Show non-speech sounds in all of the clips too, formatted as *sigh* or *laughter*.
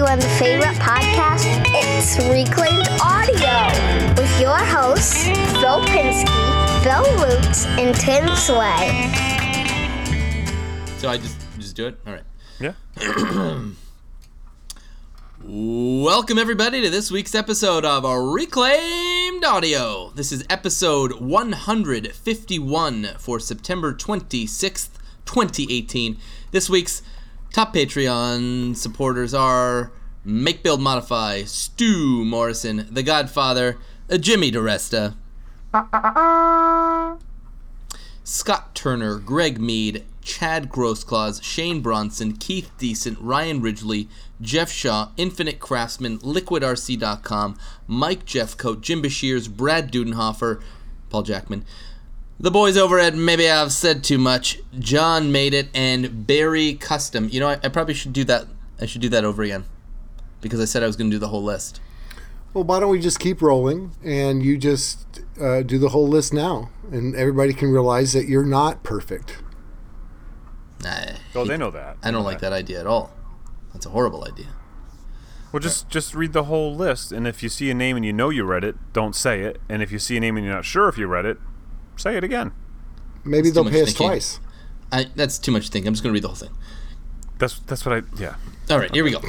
everyone's favorite podcast. It's Reclaimed Audio with your hosts, Phil Pinsky, Bill Roots, and Tim Sway. So I just just do it. All right. Yeah. *clears throat* Welcome everybody to this week's episode of Reclaimed Audio. This is episode 151 for September 26th, 2018. This week's top Patreon supporters are Make Build Modify, Stu Morrison, The Godfather, uh, Jimmy DeResta, Scott Turner, Greg Mead, Chad Grossclaws, Shane Bronson, Keith Decent, Ryan Ridgely, Jeff Shaw, Infinite Craftsman, LiquidRC.com, Mike Jeffcoat, Jim Bashirs, Brad Dudenhofer, Paul Jackman, the boys over at Maybe I've Said Too Much, John Made It, and Barry Custom. You know, I, I probably should do that. I should do that over again because I said I was going to do the whole list. Well, why don't we just keep rolling and you just uh, do the whole list now, and everybody can realize that you're not perfect. Nah, Oh, they know that. I don't like that idea at all. That's a horrible idea. Well, just just read the whole list, and if you see a name and you know you read it, don't say it. And if you see a name and you're not sure if you read it, say it again. Maybe It's too they'll pay us thinking. twice. I, that's too much thinking. I'm just going to read the whole thing. That's that's what I yeah. All right, here we go.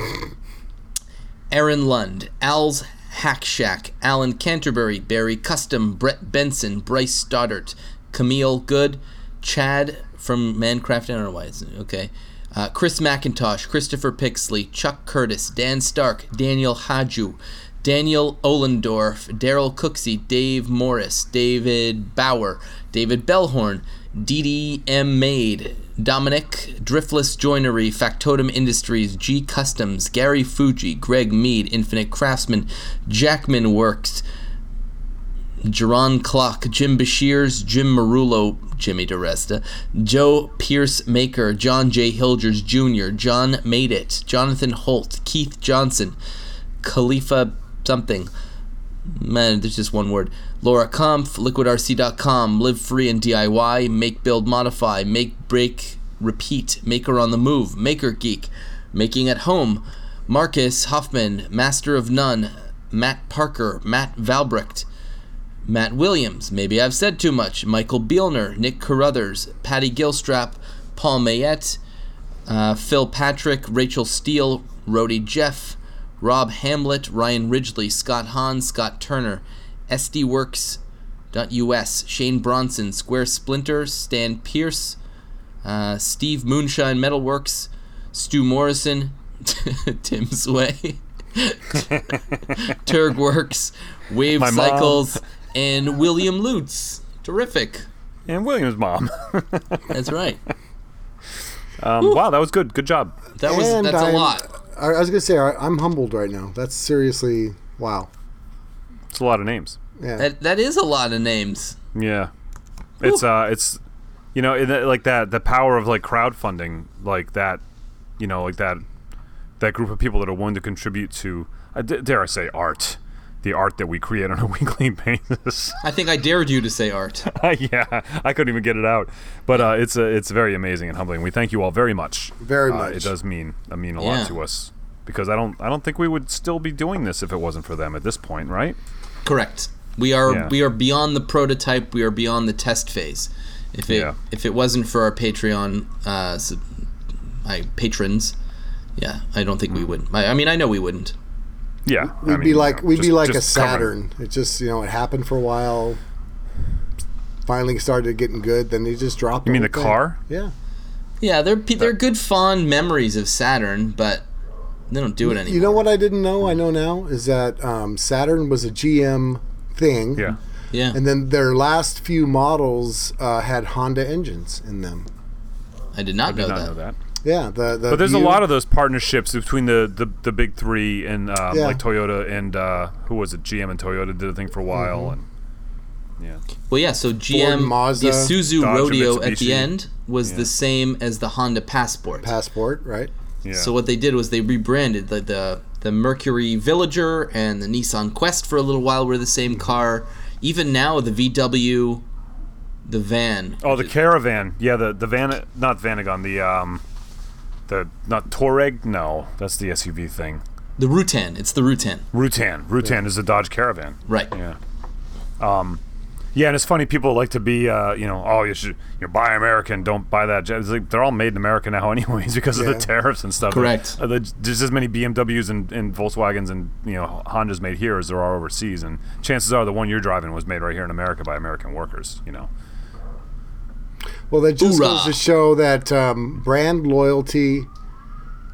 Aaron Lund, Al's Hack Shack, Alan Canterbury, Barry Custom, Brett Benson, Bryce Stoddart, Camille Good, Chad from Mancraft. I don't know why it's okay. Uh, Chris McIntosh, Christopher Pixley, Chuck Curtis, Dan Stark, Daniel Haju, Daniel Ohlendorf, Daryl Cooksey, Dave Morris, David Bauer, David Bellhorn, DDM M. Maid, Dominic, Driftless Joinery, Factotum Industries, G Customs, Gary Fuji, Greg Mead, Infinite Craftsman, Jackman Works, Jerron Clock, Jim Bashirs, Jim Marullo, Jimmy DeResta, Joe Pierce Maker, John J. Hilgers Jr., John Made It, Jonathan Holt, Keith Johnson, Khalifa something. Man, there's just one word. Laura Kampf, LiquidRC.com, Live Free and DIY, Make Build Modify, Make Break Repeat, Maker on the Move, Maker Geek, Making at Home, Marcus Hoffman, Master of None, Matt Parker, Matt Valbrecht, Matt Williams, maybe I've said too much, Michael Bielner, Nick Carruthers, Patty Gilstrap, Paul Mayette, uh, Phil Patrick, Rachel Steele, Rody Jeff, Rob Hamlet, Ryan Ridgely, Scott Hahn, Scott Turner, SDWorks.us, Shane Bronson, Square Splinter, Stan Pierce, uh, Steve Moonshine Metalworks, Stu Morrison, *laughs* Tim Sway, *laughs* Turg Works, Wave My mom. Cycles, and William Lutz. Terrific. And William's mom. That's right. *laughs* um, wow, that was good. Good job. That was And that's a I'm- lot. I, I was gonna say I, I'm humbled right now. That's seriously wow. It's a lot of names. Yeah. That that is a lot of names. Yeah. It's uh it's you know, in the, like that the power of like crowdfunding, like that, you know, like that that group of people that are willing to contribute to uh, d- dare I say art, the art that we create on a *laughs* weekly basis. I think I dared you to say art. *laughs* yeah, I couldn't even get it out. But uh, it's uh, it's very amazing and humbling. We thank you all very much. Very Uh, much. it does mean I mean a Yeah. lot to us because I don't I don't think we would still be doing this if it wasn't for them at this point, right? Correct. We are Yeah. we are beyond the prototype. We are beyond the test phase. If it Yeah. if it wasn't for our Patreon uh, my patrons, yeah, I don't think we would. I, I mean, I know we wouldn't. Yeah, We'd I be like you know, we'd be like a just covering- Saturn. It just you know it happened for a while. Finally started getting good, then they just dropped. You mean whole the thing. car? Yeah. Yeah, they're pe- they're good fond memories of Saturn, but they don't do it anymore. You know what I didn't know? I know now is that um, Saturn was a GM thing. Yeah. Yeah, And then their last few models uh, had Honda engines in them. I did not, I know, did not that. know that. Yeah, the, the But there's a lot of those partnerships between the, the, the big three and um, Yeah. like Toyota and uh, who was it? GM and Toyota did a thing for a while, and yeah, Well, yeah. So GM, Mazda, the Isuzu Dodge, and Rodeo at the end was Yeah. the same as the Honda Passport. passport, right? yeah. So what they did was they rebranded the, the the Mercury Villager and the Nissan Quest for a little while were the same car. Even now, the VW, the van. oh, the Caravan. Yeah, the the van, not Vanagon, the um, the not Touareg. No, that's the SUV thing. The Routan. It's the Routan. Routan. Routan is a Dodge Caravan. Right. Yeah. Um, yeah, and it's funny. People like to be, uh, you know, oh, you should you know, buy American, don't buy that. It's like they're all made in America now, *laughs* anyways, because of the tariffs and stuff. Correct. Uh, the- there's as many BMWs and, and Volkswagens and you know Hondas made here as there are overseas, and chances are the one you're driving was made right here in America by American workers. You know. Well, that just Hoorah. goes to show that um, brand loyalty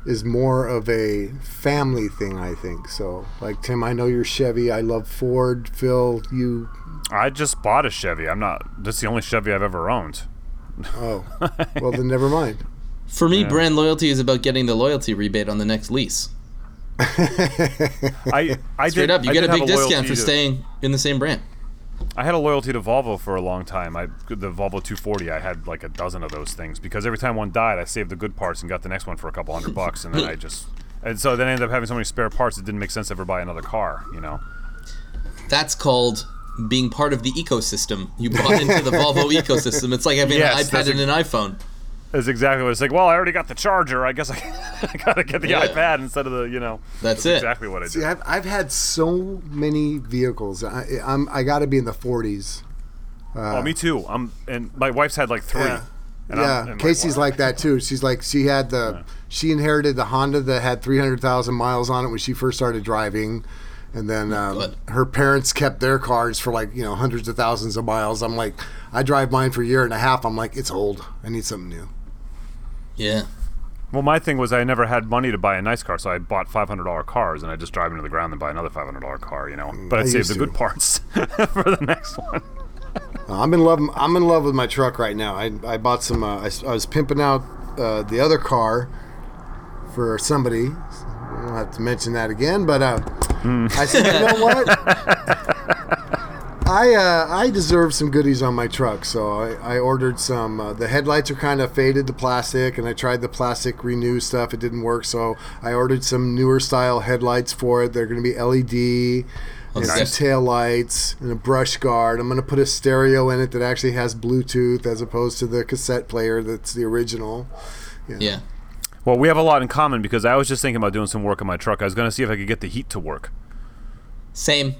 is more of a family thing, I think. So, like Tim, I know you're Chevy. I love Ford. Phil, you. I just bought a Chevy. I'm not. That's the only Chevy I've ever owned. Oh, well then never mind. *laughs* For me, brand loyalty is about getting the loyalty rebate on the next lease. I I Straight did, up, you I get a have big discount for to- staying in the same brand. I had a loyalty to Volvo for a long time. I the Volvo 240. I had like a dozen of those things because every time one died, I saved the good parts and got the next one for a couple hundred bucks, and then I just *laughs* and so then I ended up having so many spare parts it didn't make sense to ever buy another car. You know. That's called being part of the ecosystem. You bought into the Volvo *laughs* ecosystem. It's like having Yes, an iPad and an iPhone. That's exactly what it's like. Well, I already got the charger. I guess I, *laughs* I gotta get the Yeah. iPad instead of the you know. That's it. Exactly what I did. See, I've, I've had so many vehicles. I, I'm I got to be in the 40s. oh, me too. I'm and my wife's had like three. Yeah. And yeah, I'm, and Casey's wow. like that too. She's like she had the she inherited the Honda that had 300,000 miles on it when she first started driving. And then um, her parents kept their cars for like, you know, hundreds of thousands of miles. I'm like, I drive mine for a year and a half. I'm like, it's old. I need something new. Yeah. Well, my thing was I never had money to buy a nice car, so I bought five hundred dollar cars, and I just drive into the ground and buy another five hundred dollar car. You know, but I I'd save the to. good parts *laughs* for the next one. *laughs* I'm in love. I'm in love with my truck right now. I, I bought some. Uh, I, I was pimping out uh, the other car for somebody. I don't have to mention that again, but uh, I said, you know what? *laughs* I uh, I deserve some goodies on my truck, so I, I ordered some. Uh, the headlights are kind of faded to plastic, and I tried the plastic renew stuff. It didn't work, so I ordered some newer style headlights for it. They're going to be LED. And some nice. tail lights and a brush guard. I'm going to put a stereo in it that actually has Bluetooth as opposed to the cassette player that's the original. Yeah. Well, we have a lot in common because I was just thinking about doing some work on my truck. I was going to see if I could get the heat to work. Same.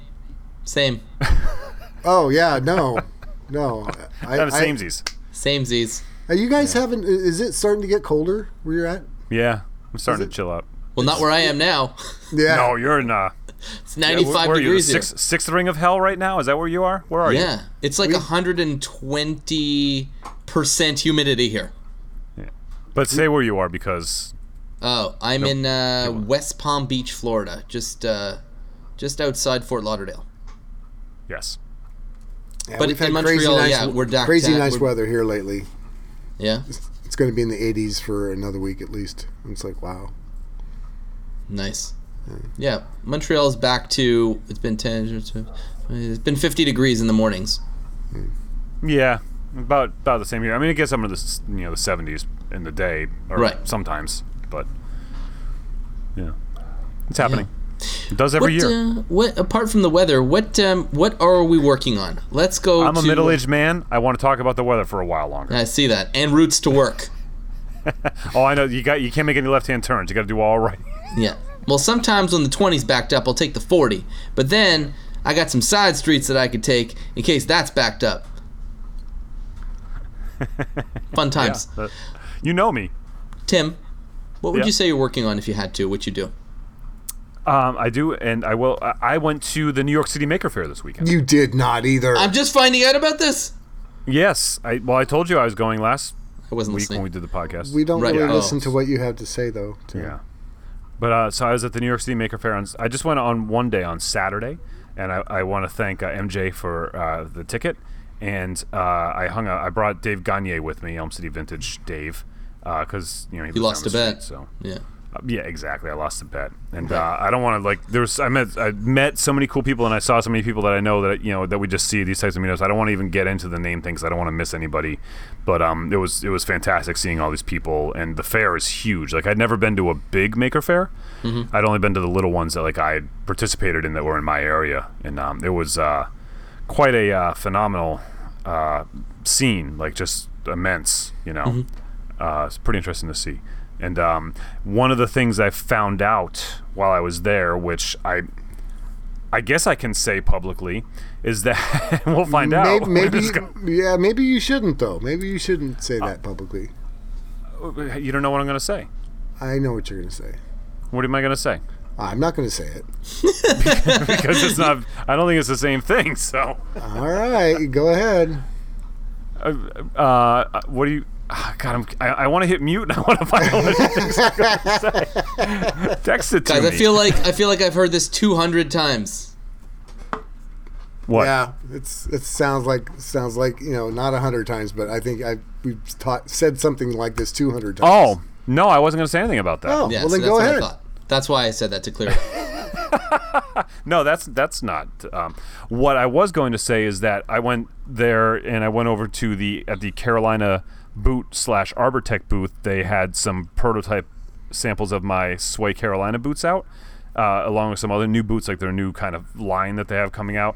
Same. *laughs* Oh yeah, no, *laughs* no. I, Kind of I- samesies. Same Z's. Are you guys having? Is it starting to get colder where you're at? Yeah, I'm starting to chill out. Well, not where I am now. *laughs* Yeah. No, you're in. Uh, It's yeah, 95 where are you? The degrees here. sixth, sixth ring of hell right now? Is that where you are? Where are you? Yeah. It's like 120% humidity here. Yeah. But say where you are because Oh, I'm in uh, West Palm Beach, Florida, just uh, just outside Fort Lauderdale. yes. Yeah, But we've in had crazy Montreal, nice, yeah, we're docked crazy at- nice we're- weather here lately. Yeah, It's going to be in the 80s for another week at least. It's like wow. nice. Yeah, Montreal's back to it's been 10 it's been 50 degrees in the mornings. Hmm. Yeah, about about the same here. I mean, it gets up into the you know the 70s in the day, or Right. Sometimes, but yeah, it's happening. It does every what, year. Uh, what apart from the weather, what um, what are we working on? Let's go. I'm a middle-aged man. I want to talk about the weather for a while longer. I see that, and routes to work. *laughs* Oh, I know you got you can't make any left-hand turns. You got to do all right. *laughs* Yeah. Well, sometimes when the 20's backed up, I'll take the 40. But then I got some side streets that I could take in case that's backed up. Fun *laughs* times. That- you know me. Tim, what would Yeah. you say you're working on if you had to? What you do? Um, I do, and I will. I- I went to the New York City Maker Faire this weekend. You did not either. I'm just finding out about this. yes, I well, I told you I was going last I wasn't week listening. when we did the podcast. we don't Right, really yeah. listen Oh. to what you have to say though. Tim. Yeah. But uh, so I was at the New York City Maker Faire. On, I just went on one day on Saturday, and I, I want to thank uh, MJ for uh, the ticket. And uh, I hung out. I brought Dave Gagne with me, Elm City Vintage Dave, because you know he You lives lost down a bet. street, so Yeah. Yeah, exactly. I lost the bet, and uh, I don't want to like. There's I met I met so many cool people, and I saw so many people that I know that you know that we just see these types of meetups. I don't want to even get into the name things. I don't want to miss anybody, but um, it was it was fantastic seeing all these people, and the fair is huge. Like I'd never been to a big maker fair. I'd only been to the little ones that like I participated in that were in my area, and um, it was uh, quite a uh, phenomenal uh, scene. Like just immense, you know. Uh, it's pretty interesting to see. And um, one of the things I found out while I was there, which I I guess I can say publicly, is that *laughs* we'll find out. Maybe, *laughs* We're maybe yeah, maybe you shouldn't though. Maybe you shouldn't say that publicly. you don't know what I'm going to say. I know what you're gonna say. What am I going to say? I'm not gonna say it. *laughs* Because it's not. I don't think it's the same thing. So, All right, go ahead. uh, what do you? Ah, God, I'm, I, I want to hit mute. and I want to find out what you think's gonna say. *laughs* Text it to Guys, me. I feel like I feel like I've heard this 200 times. what? Yeah, it's it sounds like sounds like you know not a hundred times, but I think I we've taught said something like this two hundred times. Oh no, I wasn't going to say anything about that. Oh, Yeah, well so then that's go ahead. That's why I said that to clear it. up. *laughs* No, that's that's not. Um, what I was going to say is that I went there and I went over to the at the Carolina boot slash Arbortech booth. They had some prototype samples of my Sway Carolina boots out, uh, along with some other new boots, like their new kind of line that they have coming out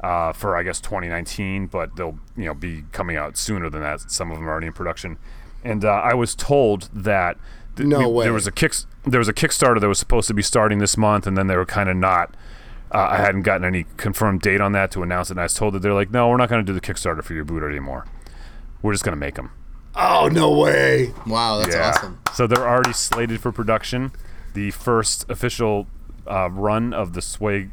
uh, for I guess 2019. But they'll you know be coming out sooner than that. Some of them are already in production, and uh, I was told that. th- No way. There was a kick. There was a Kickstarter that was supposed to be starting this month, and then they were kind of not. Uh, I hadn't gotten any confirmed date on that to announce it, and I was told that they're like, "No, we're not going to do the Kickstarter for your boot anymore. We're just going to make them." Oh no way! Wow, that's awesome. So they're already slated for production. The first official uh, run of the Sway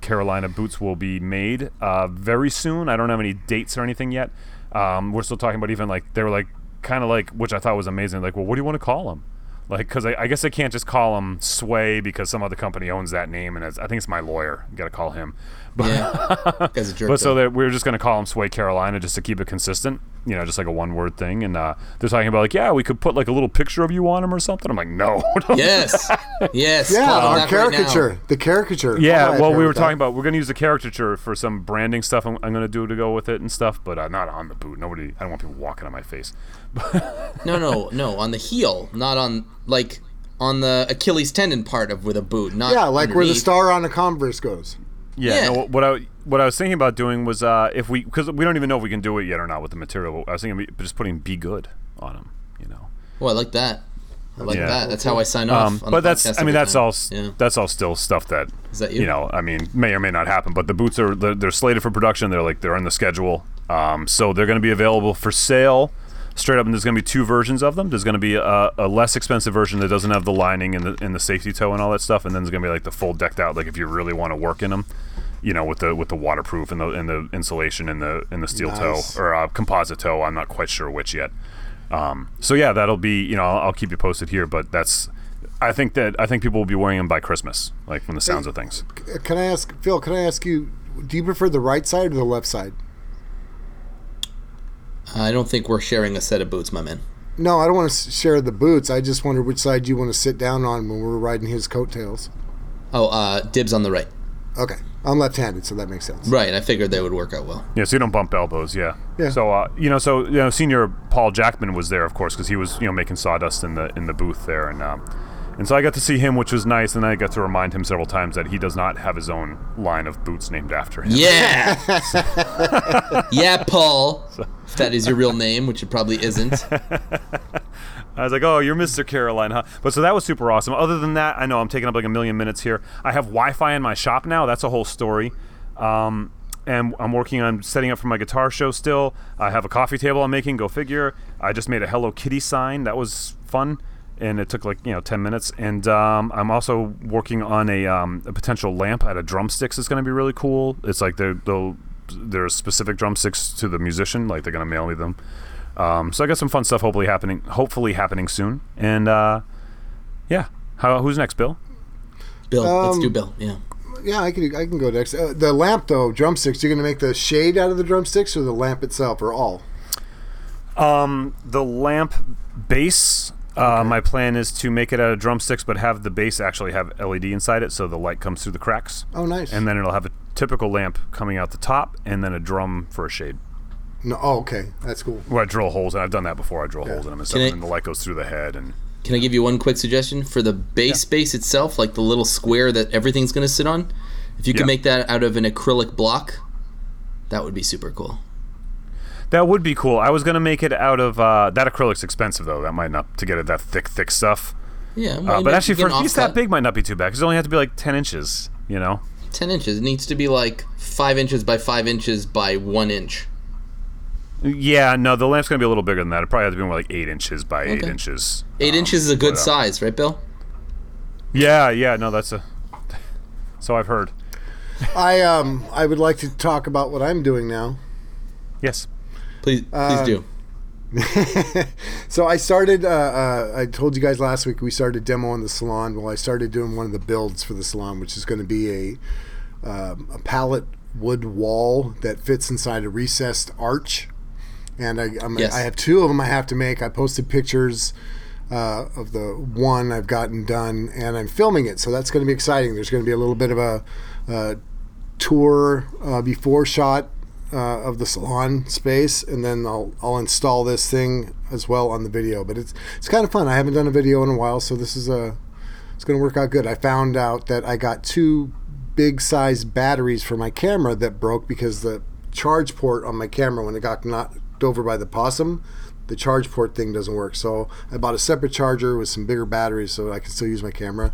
Carolina boots will be made uh, very soon. I don't have any dates or anything yet. Um, we're still talking about even like they were like kind of like, which I thought was amazing. Like, well, what do you want to call them? Like, because I, I guess I can't just call them Sway because some other company owns that name, and it's, I think it's my lawyer. Got to call him. Yeah, *laughs* guy's a jerk. But so that we were just going to call them Sway Carolina just to keep it consistent, you know, just like a one word thing. And uh, they're talking about like, yeah, we could put like a little picture of you on them or something. I'm like, no. don't- *laughs* yes, yes. Yeah, call our them that right caricature, the caricature. Yeah, Oh, well, we were that. talking about we're going to use the caricature for some branding stuff. I'm, I'm going to do to go with it and stuff, but uh, not on the boot. Nobody, I don't want people walking on my face. *laughs* No, no, no. On the heel, not on like on the Achilles tendon part of with a boot. Not Yeah, like where the star on a Converse goes. Yeah, Yeah. No, what I what I was thinking about doing was uh, if we because we don't even know if we can do it yet or not with the material. I was thinking of just putting "be good" on them. You know. Oh, I like that. I like Yeah. that. That's how I sign off. Um, on the but that's podcast I mean that's time. all Yeah. that's all still stuff that Is that you? know I mean may or may not happen. But the boots are they're, they're slated for production. They're like they're in the schedule. Um, so they're going to be available for sale. Straight up, and there's going to be two versions of them. There's going to be a, a less expensive version that doesn't have the lining and the and the safety toe and all that stuff, and then there's going to be like the full decked out, like if you really want to work in them, you know, with the with the waterproof and the and the insulation and the and the steel Nice. toe or uh, composite toe. I'm not quite sure which yet. Um, so yeah, that'll be you know I'll, I'll keep you posted here, but that's I think that I think people will be wearing them by Christmas, like from the sounds of things. Can I ask Phil? Can I ask you? Do you prefer the right side or the left side? I don't think we're sharing a set of boots, my man. No, I don't want to share the boots. I just wonder which side you want to sit down on when we're riding his coattails. Oh, uh, dibs on the right. Okay, I'm left-handed, so that makes sense. Right. I figured they would work out well. Yeah, so you don't bump elbows. Yeah. Yeah. So uh, you know, so you know, senior Paul Jackman was there, of course, because he was you know making sawdust in the in the booth there, and um, and so I got to see him, which was nice, and I got to remind him several times that he does not have his own line of boots named after him. Yeah. *laughs* yeah, Paul. If that is your real name, which it probably isn't. *laughs* I was like, "Oh, you're Mr. Caroline, huh?" But so that was super awesome. Other than that, I know I'm taking up like a million minutes here. I have Wi-Fi in my shop now. That's a whole story. Um, and I'm working on setting up for my guitar show still. I have a coffee table I'm making. Go figure. I just made a Hello Kitty sign. That was fun, and it took like you know 10 minutes. And um, I'm also working on a, um, a potential lamp out of drumsticks. It's going to be really cool. It's like they're, they'll there's specific drumsticks to the musician. Like they're going to mail me them. Um, so I got some fun stuff hopefully happening, hopefully happening soon. And uh, yeah, how, who's next, Bill? Bill. let's Um, do Bill. Yeah. Yeah, I can. I can go next. Uh, the lamp, though, drumsticks. You're going to make the shade out of the drumsticks, or the lamp itself, or all? Um, the lamp base. Uh, My plan is to make it out of drumsticks, but have the base actually have LED inside it, so the light comes through the cracks. Oh, nice. And then it'll have a typical lamp coming out the top, and then a drum for a shade. no, oh, okay, that's cool. Where I drill holes, and I've done that before. I drill holes in them and stuff, I- and the light goes through the head. And Can I give you one quick suggestion for the base base itself, like the little square that everything's going to sit on? If you could Yeah. make that out of an acrylic block, that would be super cool. That would be cool. I was gonna make it out of uh, that acrylic's expensive though. That might not to get it that thick, thick stuff. Yeah, Uh, but actually, for an a piece that big, might not be too bad because it only has to be like ten inches. You know. ten inches. It needs to be like five inches by five inches by one inch. Yeah, no, the lamp's gonna be a little bigger than that. It probably has to be more like eight inches by eight inches. Eight Um, inches is a good but, uh, size, right, Bill? Yeah, yeah, no, that's a. So I've heard. I um I would like to talk about what I'm doing now. Yes. Please, please uh, do. *laughs* So I started. Uh, uh, I told you guys last week we started demoing the salon. Well, I started doing one of the builds for the salon, which is going to be a um, a pallet wood wall that fits inside a recessed arch. And I, I'm, Yes. I have two of them. I have to make. I posted pictures uh, of the one I've gotten done, and I'm filming it. So that's going to be exciting. There's going to be a little bit of a, uh tour uh, before shot uh, of the salon space, and then I'll I'll install this thing as well on the video. But it's it's kind of fun. I haven't done a video in a while, so this is a it's going to work out good. I found out that I got two big size batteries for my camera that broke because the charge port on my camera when it got knocked over by the possum the charge port thing doesn't work so i bought a separate charger with some bigger batteries so i can still use my camera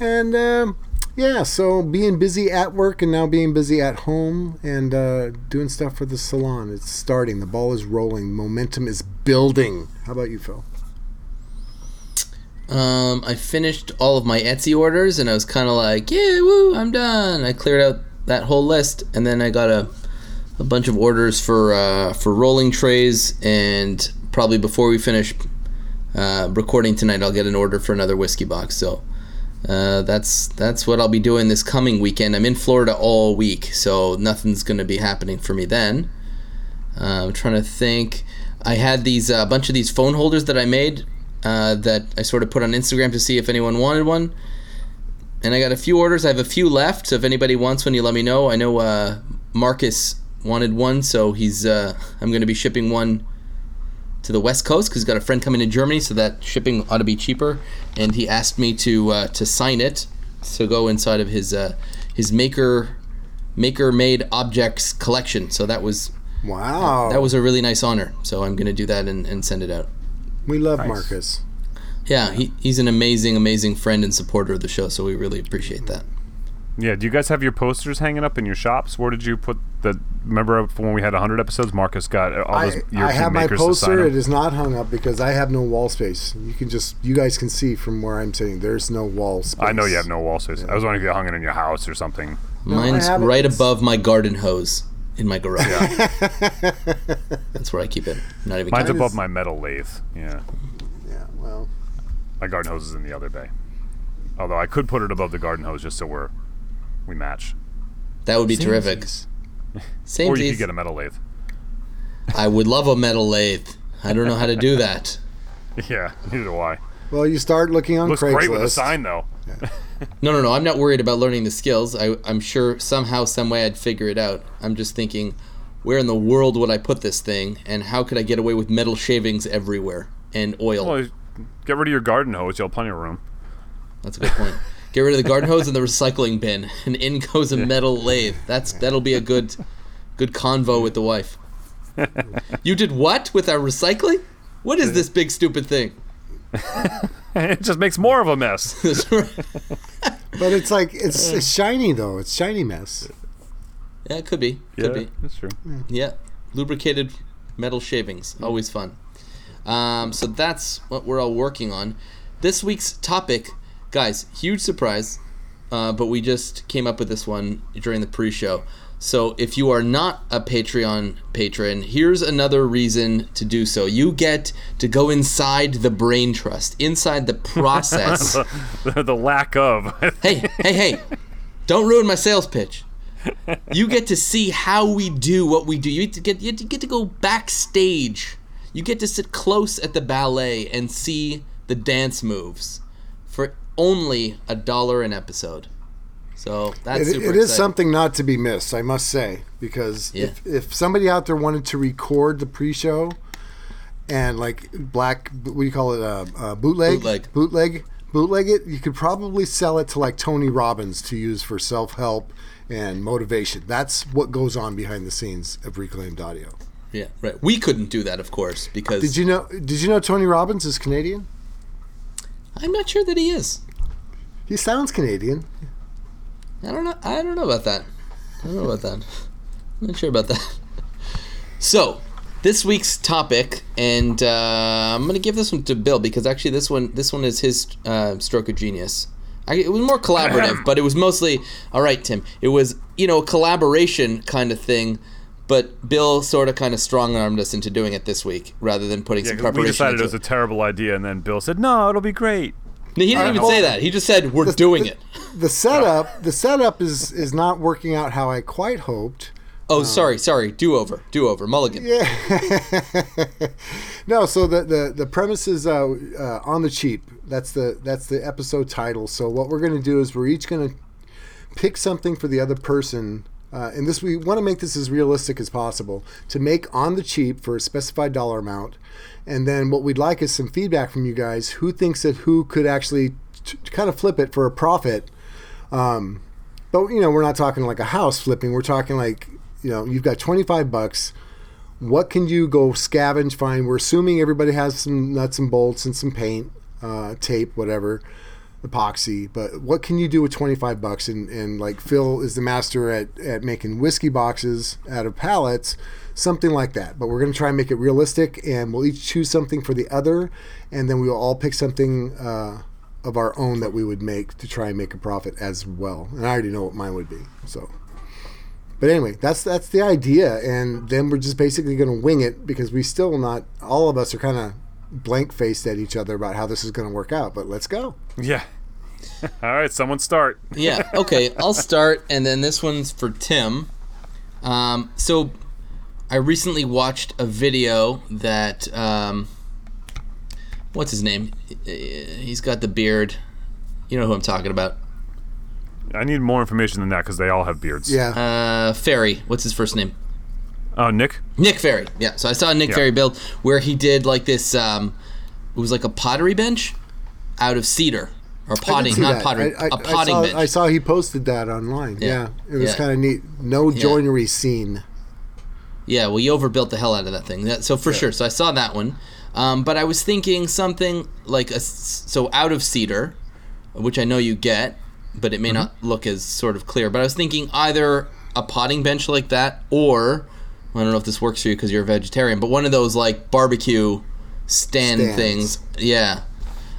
and um, yeah so being busy at work and now being busy at home and uh, doing stuff for the salon it's starting the ball is rolling momentum is building how about you phil Um, I finished all of my Etsy orders, and I was kind of like, "Yeah, woo, I'm done." I cleared out that whole list, and then I got a a bunch of orders for uh, for rolling trays, and probably before we finish uh, recording tonight, I'll get an order for another whiskey box. So uh, that's that's what I'll be doing this coming weekend. I'm in Florida all week, so nothing's going to be happening for me then. Uh, I'm trying to think. I had these a bunch of these phone holders that I made uh, that I sort of put on Instagram to see if anyone wanted one. And I got a few orders. I have a few left. So if anybody wants one, you let me know. I know uh, Marcus wanted one, so he's. Uh, I'm going to be shipping one to the West Coast because he's got a friend coming to Germany, so that shipping ought to be cheaper. And he asked me to uh, to sign it to go inside of his uh, his maker maker made objects collection. So that was wow that was a really nice honor. So I'm going to do that and, and send it out. we love marcus Yeah, he, he's an amazing, amazing friend and supporter of the show, so we really appreciate that. Yeah. Do you guys have your posters hanging up in your shops? Where did you put the? Remember when we had 100 episodes? Marcus got all those I, European I have my makers to poster. It is not hung up because I have no wall space. You can just, you guys can see from where I'm sitting. There's no wall space. I know you have no wall space. I was wondering if you hung it in your house or something. No, Mine's have right above my garden hose in my garage. *laughs* That's where I keep it. Not even Mine's kidding. above is- my metal lathe. Yeah. Yeah, well, My garden hose is in the other bay. Although I could put it above the garden hose just so we're we match. That would be terrific. Samesies. *laughs* Same Or you teeth. could get a metal lathe. I would love a metal lathe. I don't know how to do *laughs* that. Yeah, neither do I. Well, you start looking on Looks Craigslist. great with a sign though. *laughs* No, no, no. I'm not worried about learning the skills. I, I'm sure somehow, some way, I'd figure it out. I'm just thinking, where in the world would I put this thing, and how could I get away with metal shavings everywhere and oil? Well, get rid of your garden hose. You'll have plenty of room. That's a good point. Get rid of the garden hose and the recycling bin, *laughs* and in goes a metal lathe. That's that'll be a good, good convo with the wife. *laughs* You did what with our recycling? What is this big stupid thing? *laughs* it just makes more of a mess. But it's like it's, it's shiny though. It's shiny mess. yeah, it could be. yeah, be. that's true. Yeah, lubricated metal shavings, always fun. Um, so that's what we're all working on. This week's topic, guys, huge surprise, uh, but we just came up with this one during the pre-show. So if you are not a Patreon patron, here's another reason to do so. You get to go inside the brain trust, inside the process. *laughs* the, the lack of. *laughs* hey, hey, hey! Don't ruin my sales pitch. You get to see how we do what we do. You get to get, you get to go backstage. You get to sit close at the ballet and see the dance moves only a dollar an episode. So that's It, super it is exciting. something not to be missed, I must say, because Yeah. if, if somebody out there wanted to record the pre-show and like black, what do you call it, uh, uh, bootleg, Bootleg. bootleg, bootleg it, you could probably sell it to like Tony Robbins to use for self-help and motivation. That's what goes on behind the scenes of Reclaimed Audio. Yeah, right. We couldn't do that, of course, because Did you know? Did you know Tony Robbins is Canadian? I'm not sure that he is. He sounds Canadian. I don't know. I don't know about that. I don't know about that. I'm not sure about that. So, this week's topic, and uh, I'm gonna give this one to Bill because actually this one this one is his uh, stroke of genius. I, it was more collaborative, but it was mostly all right, Tim. It was you know a collaboration kind of thing, but Bill sort of kind of strong armed us into doing it this week rather than putting Yeah, some 'cause we preparation. decided it was a terrible idea, and then Bill said, "No, it'll be great." No, he didn't even Alright, say that. He just said we're doing the, it. The setup, *laughs* the setup is is not working out how I quite hoped. Oh, sorry, sorry. Do over, do over, Mulligan. Yeah. *laughs* No, so the the the premise is uh, uh, on the cheap. That's the that's the episode title. So what we're going to do is we're each going to pick something for the other person. Uh, and this we want to make this as realistic as possible to make on the cheap for a specified dollar amount, and then what we'd like is some feedback from you guys. Who thinks that who could actually t- kind of flip it for a profit? Um, but you know, we're not talking like a house flipping. We're talking like you know, you've got twenty five bucks what can you go scavenge find we're assuming everybody has some nuts and bolts and some paint uh, tape whatever epoxy but what can you do with 25 bucks and, and like phil is the master at, at making whiskey boxes out of pallets something like that but we're going to try and make it realistic and we'll each choose something for the other and then we'll all pick something uh, of our own that we would make to try and make a profit as well and i already know what mine would be so but anyway, that's that's the idea, and then we're just basically going to wing it because we still not all of us are kind of blank faced at each other about how this is going to work out. But let's go. Yeah. *laughs* All right, someone start. yeah. Okay. I'll start, and then this one's for Tim. Um, so, I recently watched a video that um, what's his name? He's got the beard. You know who I'm talking about? I need more information than that because they all have beards. Yeah, Uh, Ferry. What's his first name? Oh, Nick. Nick Ferry. Yeah. So I saw a Nick Yeah. Ferry build where he did like this. Um, it was like a pottery bench out of cedar or potting, not pottery, I, I, a potting I saw, bench. I saw he posted that online. Yeah, it was Yeah. kind of neat. No joinery scene. Yeah, well, you overbuilt the hell out of that thing. That, so for sure. So I saw that one, um, but I was thinking something like a so out of cedar, which I know you get, but it may Mm-hmm. not look as sort of clear. But I was thinking either a potting bench like that, or I don't know if this works for you because you're a vegetarian, but one of those like barbecue stand Stands. things. Yeah,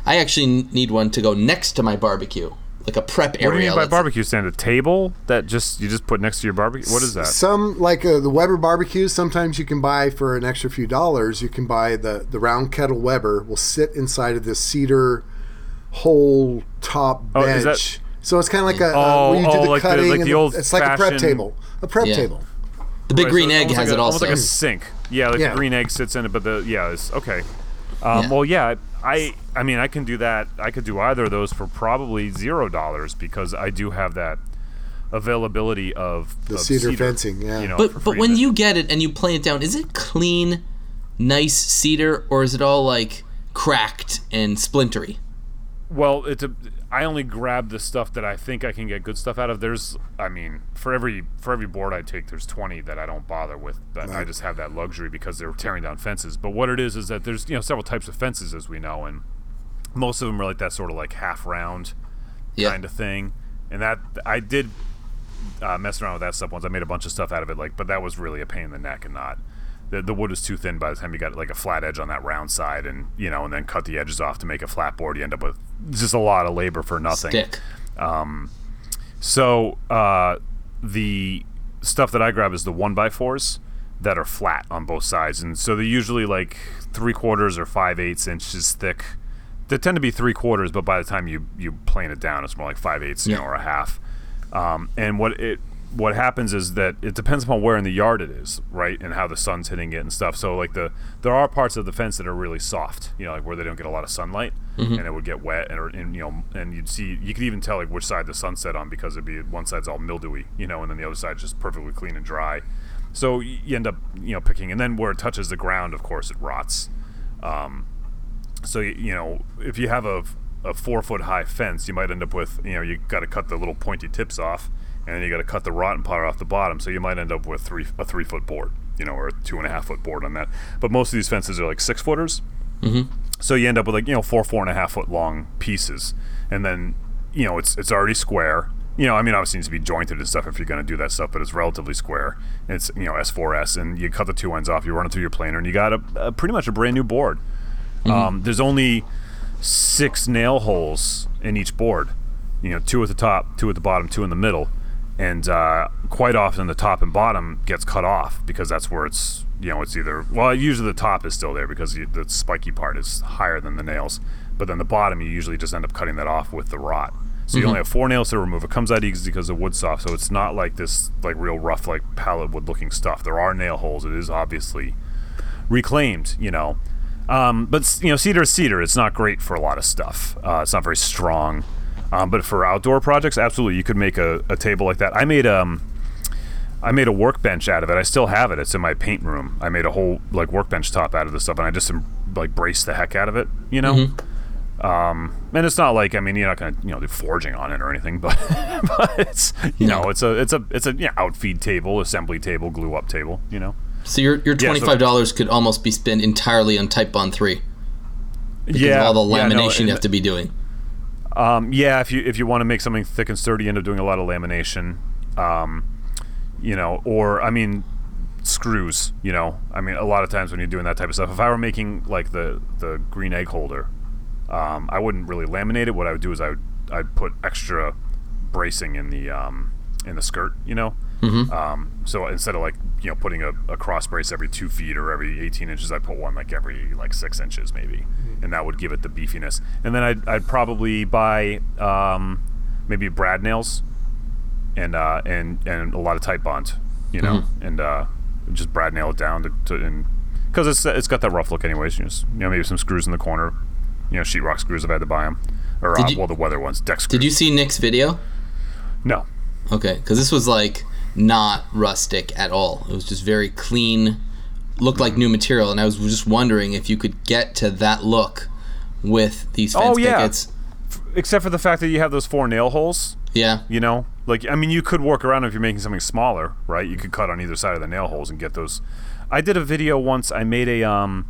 I actually need one to go next to my barbecue, like a prep area. What do you mean by let's- barbecue stand? A table that just you just put next to your barbecue? What is that? Some like uh, the Weber barbecues. Sometimes you can buy for an extra few dollars. You can buy the the round kettle Weber. Will sit inside of this cedar whole top Oh, is bench. that- so it's kind of like a uh, Oh, where you do oh, the like the- uh, cutting. like and the the- old it's like a prep table. A prep Yeah. table. The big Right, green so egg has like it a, also. Almost like a sink. Yeah, like Yeah. a green egg sits in it, but the yeah, it's okay. Um, Yeah. Well, yeah, I I mean I can do that. I could do either of those for probably zero dollars because I do have that availability of The of cedar fencing, yeah. You know, But but when you get it and you plane it down, is it clean, nice cedar, or is it all like cracked and splintery? Well, it's a. I only grab the stuff that I think I can get good stuff out of. There's, I mean, for every for every board I take, there's 20 that I don't bother with. That I just have that luxury because they're tearing down fences. But what it is is that there's you know several types of fences as we know, and most of them are like that sort of like half round Yeah. kind of thing. And that I did uh, mess around with that stuff once. I made a bunch of stuff out of it, like, but that was really a pain in the neck and not. The, the wood is too thin by the time you got like a flat edge on that round side, and you know, and then cut the edges off to make a flat board. You end up with just a lot of labor for nothing. Stick. So uh, the stuff that I grab is the one by fours that are flat on both sides, and so they're usually like three quarters or five eighths inches thick. They tend to be three quarters, but by the time you you plane it down, it's more like five eighths, you know, or a half. Um, and what it what happens is that it depends upon where in the yard it is, right, and how the sun's hitting it and stuff. So like the there are parts of the fence that are really soft, you know, like where they don't get a lot of sunlight, and it would get wet, and, or, and you know, and you'd see you could even tell like which side the sun set on because it'd be one side's all mildewy, you know, and then the other side's just perfectly clean and dry. So you end up you know picking, and then where it touches the ground, of course, it rots. Um, so you know if you have a, a four foot high fence you might end up with you know you got to cut the little pointy tips off and then you got to cut the rotten part off the bottom so you might end up with three a three foot board you know, or a two and a half foot board on that. But most of these fences are like six footers. Mm-hmm. So you end up with like you know four four and a half foot long pieces, and then you know it's it's already square. You know, I mean, obviously it needs to be jointed and stuff if you're going to do that stuff, but it's relatively square. It's you know S4S, and you cut the two ends off, you run it through your planer, and you got a, a pretty much a brand new board. Um, there's only six nail holes in each board. You know, two at the top, two at the bottom, two in the middle, and uh, quite often the top and bottom gets cut off because that's where it's you know it's either well usually the top is still there because the spiky part is higher than the nails, but then the bottom you usually just end up cutting that off with the rot. So you only have four nails to remove. It comes out easy because of wood soft, so it's not like this like real rough like pallet wood looking stuff. There are nail holes. It is obviously reclaimed, you know. Um, but you know, cedar is cedar. It's not great for a lot of stuff. Uh, it's not very strong. Um, but for outdoor projects, absolutely, you could make a, a table like that. I made um, I made a workbench out of it. I still have it. It's in my paint room. I made a whole like workbench top out of this stuff, and I just like braced the heck out of it. You know. Um, and it's not like I mean you're not gonna you know do forging on it or anything, *laughs* but but it's you No. know it's a it's a it's a yeah, outfeed table, assembly table, glue up table. You know. So your your Yeah, twenty so- five dollars could almost be spent entirely on Titebond three because yeah, of all the yeah, no, lamination and- you have to be doing. Um, yeah, if you if you want to make something thick and sturdy, you end up doing a lot of lamination. Um, you know, or I mean, screws. You know, I mean, a lot of times when you're doing that type of stuff, if I were making like the the green egg holder, um, I wouldn't really laminate it. What I would do is I would I'd put extra bracing in the um, in the skirt. You know. Um, so instead of like you know putting a, a cross brace every two feet or every 18 inches, I put one like every like six inches maybe, and that would give it the beefiness. And then I'd, I'd probably buy um, maybe brad nails and uh, and and a lot of Titebond, you know, and uh, just brad nail it down to, to and because it's it's got that rough look anyways. You, just, you know maybe some screws in the corner, you know sheetrock screws if I had to buy them, or uh, you- well the weather ones, deck screws. Did you see Nick's video? No. Okay, because this was like not rustic at all. It was just very clean, looked like new material, and I was just wondering if you could get to that look with these fence Oh, yeah. pickets. Except for the fact that you have those four nail holes. Yeah. You know, like I mean, you could work around if you're making something smaller, right? You could cut on either side of the nail holes and get those. I did a video once. I made a um,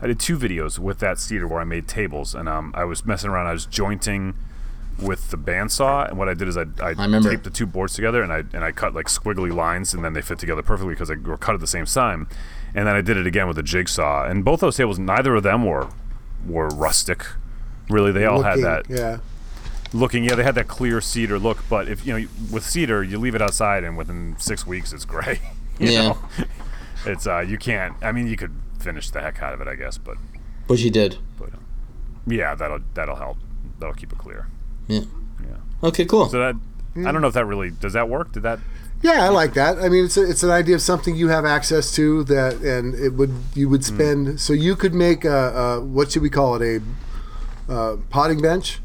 I did two videos with that cedar where I made tables, and um, I was messing around. I was jointing with the bandsaw, and what I did is I, I, remember. taped the two boards together, and I and I cut like squiggly lines, and then they fit together perfectly because they were cut at the same time. And then I did it again with a jigsaw, and both those tables, neither of them were were rustic. Really, they all Looking- had that Yeah. looking yeah they had that clear cedar look but if you know with cedar you leave it outside and within six weeks it's gray *laughs* you Yeah. know? it's uh you can't i mean you could finish the heck out of it i guess but But you did. but yeah that'll that'll help that'll keep it clear Yeah. yeah Okay, cool. so that i don't know if that really does that work did that Yeah, I like that. I mean, it's a, it's an idea of something you have access to that, and it would you would spend. So you could make a, a what should we call it a uh, potting bench.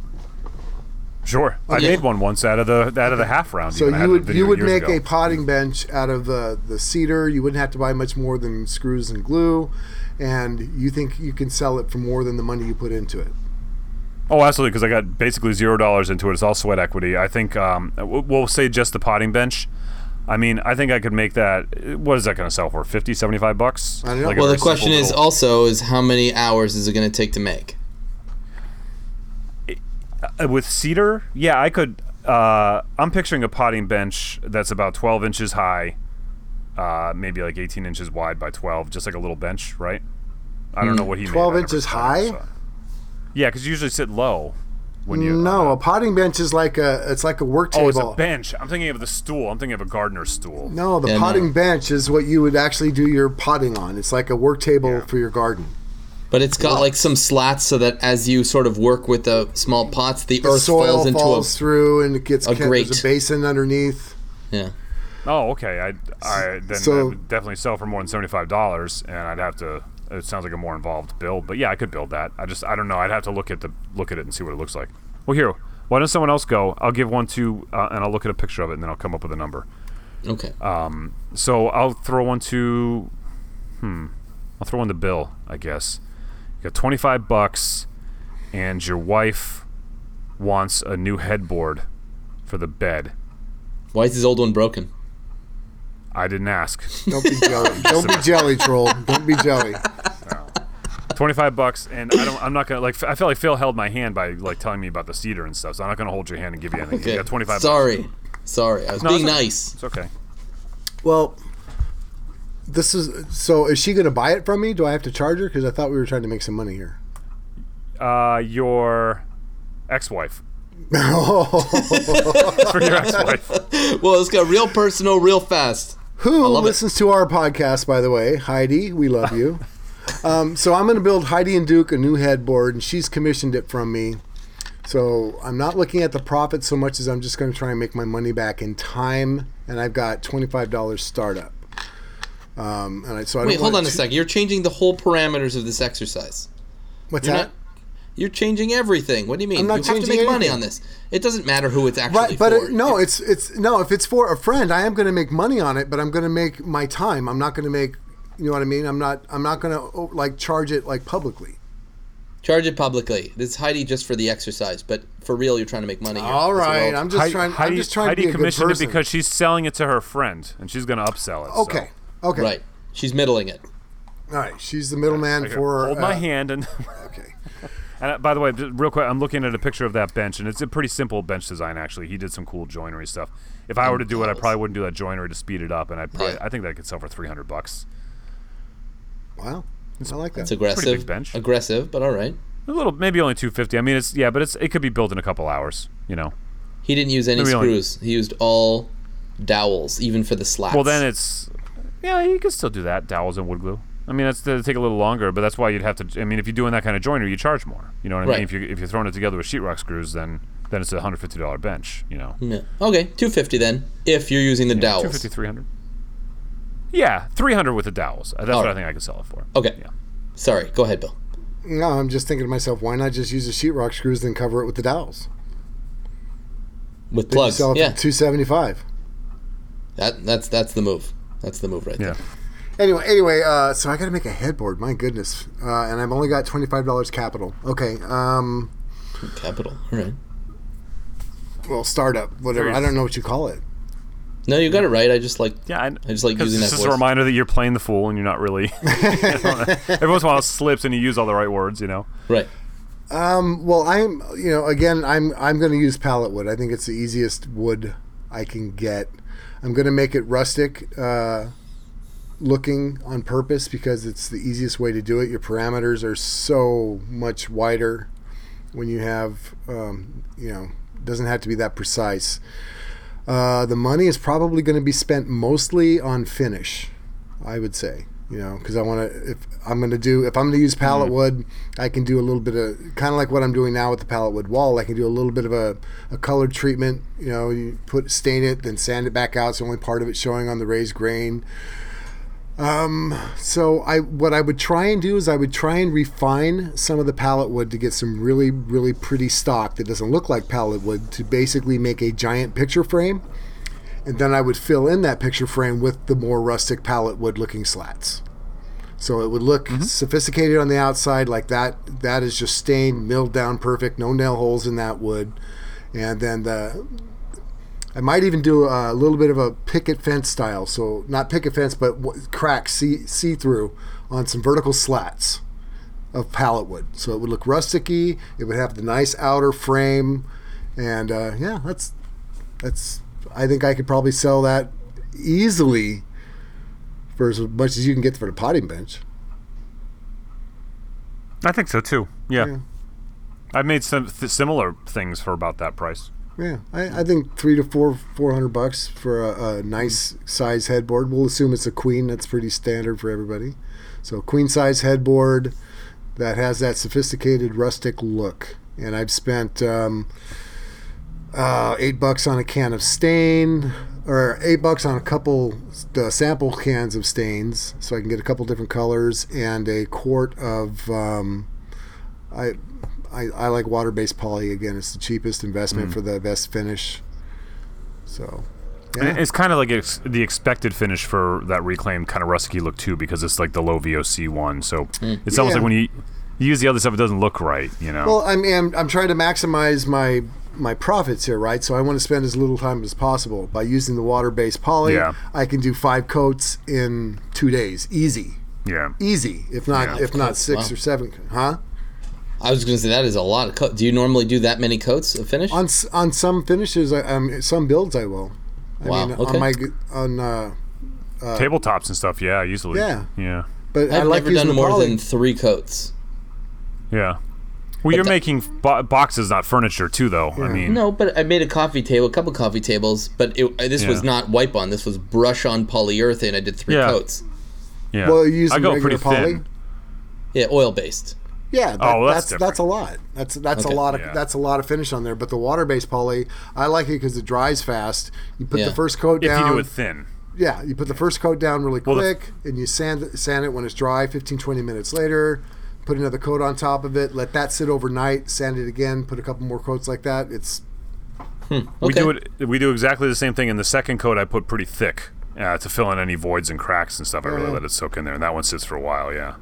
sure i made one once out of the out of the half round So even. I had you would you would make ago. a potting bench out of the the cedar. You wouldn't have to buy much more than screws and glue, and you think you can sell it for more than the money you put into it. Oh, absolutely, because I got basically zero dollars into it. It's all sweat equity. I think um, we'll say just the potting bench. I mean, I think I could make that. What is that going to sell for? 50, 75 bucks? I don't know. Like well, the question simple is little- also is how many hours is it going to take to make? Uh, with cedar. Yeah, I could. Uh, I'm picturing a potting bench that's about 12 inches high, uh, maybe like 18 inches wide by 12, just like a little bench, right? I don't know what he made. 12 I inches high? saw. Yeah, because you usually sit low when you. no, uh, a potting bench is like a it's like a work Oh, table. it's a bench. I'm thinking of the stool. I'm thinking of a gardener's stool. No, the Yeah, no. potting bench is what you would actually do your potting on. It's like a work table Yeah. for your garden. But it's got like some slats so that as you sort of work with the small pots, the, The earth soil falls into falls a through and it gets a kept, there's a basin underneath. yeah. Oh, okay. I, I then So- that would definitely sell for more than seventy five dollars, and I'd have to. It sounds like a more involved build, but yeah, I could build that. I just I don't know. I'd have to look at the look at it and see what it looks like. Well, here, why doesn't someone else go? I'll give one to, uh, and I'll look at a picture of it, and then I'll come up with a number. Okay. Um. So I'll throw one to, hmm, I'll throw one to Bill, I guess. You got twenty five bucks, and your wife wants a new headboard for the bed. Why is his old one broken? I didn't ask. Don't be jelly. *laughs* Don't be jelly, troll. Don't be jelly. 25 bucks and I don't I'm not going to like I feel like Phil held my hand by like telling me about the cedar and stuff. So I'm not going to hold your hand and give you anything. Okay. You got 25 bucks. Sorry. Sorry. I was No, being it's okay. nice. It's okay. Well, this is so. Is she going to buy it from me? Do I have to charge her? Because I thought we were trying to make some money here. Uh your ex-wife. *laughs* Oh, *laughs* For your ex-wife. Well, it's got real personal, real fast. Who love it. listens to our podcast, by the way? Heidi, we love you. *laughs* um, so I'm going to build Heidi and Duke a new headboard, and she's commissioned it from me. So I'm not looking at the profit so much as I'm just going to try and make my money back in time, and I've got $25 startup. Um, and I, so I Wait, hold on a second. You're changing the whole parameters of this exercise. What's You're that? not. You're changing everything. What do you mean? I'm not you have to changing make money on this. It doesn't matter who it's actually Right, but for. it, no, it's it's no. If it's for a friend, I am going to make money on it, but I'm going to make my time. I'm not going to make, you know what I mean. I'm not. I'm not going to like charge it like publicly. Charge it publicly. This is Heidi just for the exercise, but for real, you're trying to make money. Here. All That's what right, we're all- I'm just Heidi, trying. Heidi, I'm just trying Heidi to be a good commissioned it because she's selling it to her friend and she's going to upsell it. so- okay, okay, Right. She's middling it. all right. She's the middleman Here, for. hold my uh, hand and Okay. *laughs* And uh, by the way, real quick, I'm looking at a picture of that bench, and it's a pretty simple bench design. Actually, he did some cool joinery stuff. If I were to do it, I probably wouldn't do that joinery to speed it up, and I probably Yeah. I think that could sell for 300 bucks. Wow, I like that. It's aggressive. big bench. Aggressive, but all right. A little, maybe only 250. I mean, it's yeah, but it's it could be built in a couple hours. You know. He didn't use any Maybe only- screws. He used all dowels, even for the slats. Well, then it's yeah, you could still do that dowels and wood glue. I mean, that's to take a little longer, but that's why you'd have to. I mean, if you're doing that kind of joinery, you charge more. You know what I Right. mean? If you if you're throwing it together with sheetrock screws, then then it's a hundred fifty dollar bench. You know, Yeah. Okay, two fifty then. If you're using the two dowels. fifty, three hundred. Yeah, three hundred with the dowels. That's what I think I could sell it for. Okay. Yeah. Sorry. Go ahead, Bill. No, I'm just thinking to myself, why not just use the sheetrock screws then cover it with the dowels? With Then you plugs. sell it Yeah. for two seventy five. That that's that's the move. That's the move right Yeah. there. Anyway, anyway, uh, so I got to make a headboard. My goodness, uh, and I've only got twenty five dollars capital. Okay, um, Capital. All right. well, startup, whatever. I don't know what you call it. No, you got it right. I just like. Yeah, I, just like 'cause using it's that just a reminder that you're playing the fool and you're not really. *laughs* *laughs* Every once in a while, it slips and you use all the right words. You know. Right. Um, well, I'm, you know, again, I'm, I'm going to use pallet wood. I think it's the easiest wood I can get. I'm going to make it rustic uh, looking on purpose because it's the easiest way to do it. Your parameters are so much wider when you have, um, you know, it doesn't have to be that precise. Uh, the money is probably going to be spent mostly on finish, I would say. You know, because I want to. If I'm going to do, if I'm going to use pallet wood, I can do a little bit of kind of like what I'm doing now with the pallet wood wall. I can do a little bit of a, a colored treatment. You know, you put stain it, then sand it back out. So only part of it showing on the raised grain. Um, so I what I would try and do is I would try and refine some of the pallet wood to get some really really pretty stock that doesn't look like pallet wood to basically make a giant picture frame, and then I would fill in that picture frame with the more rustic pallet wood looking slats. So it would look sophisticated on the outside, like that. That is just stained, milled down, perfect, no nail holes in that wood, and then the I might even do a little bit of a picket fence style. So not picket fence, but w- crack see see through on some vertical slats of pallet wood. So it would look rusticy. It would have the nice outer frame, and uh, yeah, that's that's. I think I could probably sell that easily for as much as you can get for the potting bench. I think so too. Yeah. Yeah. I've made some th- similar things for about that price. Yeah, I, I think three to four four hundred bucks for a, a nice size headboard. We'll assume it's a queen. That's pretty standard for everybody. So queen size headboard that has that sophisticated rustic look. And I've spent um, uh, eight bucks on a can of stain, or eight bucks on a couple uh, sample cans of stains, so I can get a couple different colors, and a quart of um, I, I I like water based poly again. It's the cheapest investment mm. for the best finish. So, yeah. it's kind of like ex- the expected finish for that reclaimed kind of rusty look too, because it's like the low VOC one. So mm. it's almost Yeah. like when you, you use the other stuff, it doesn't look right. You know. Well, I mean, I'm, I'm trying to maximize my my profits here, right? So I want to spend as little time as possible by using the water-based poly. Yeah. I can do five coats in two days, easy, Yeah. easy. If not, Yeah. if not six Wow. or seven, huh? I was going to say that is a lot of coat. Do you normally do that many coats of finish? On on some finishes, I, um, some builds I will. I Wow, mean, okay. on my g- on uh, Tabletops and stuff. Yeah, usually. Yeah. Yeah. but I I've like never using done more poly. than three coats. Yeah. Well, you're that- making bo- boxes, not furniture, too, though. I mean, No, but I made a coffee table, a couple coffee tables, but it, uh, this was not wipe on. This was brush on polyurethane. I did three Yeah. coats. yeah. Well, you use I go pretty poly. thin. Yeah, oil based. Yeah, that, Oh, well, that's that's that's, a lot. That's that's Okay. a lot of Yeah. that's a lot of finish on there. But the water-based poly, I like it because it dries fast. You put Yeah. the first coat If down. you do it thin. Yeah, you put the first coat down really Well, the- quick, and you sand sand it when it's dry. 15, 20 minutes later, put another coat on top of it. Let that sit overnight. Sand it again. Put a couple more coats like that. It's We Okay. do it. We do exactly the same thing. In the second coat, I put pretty thick uh, to fill in any voids and cracks and stuff. I really Yeah. let it soak in there, and that one sits for a while. Yeah.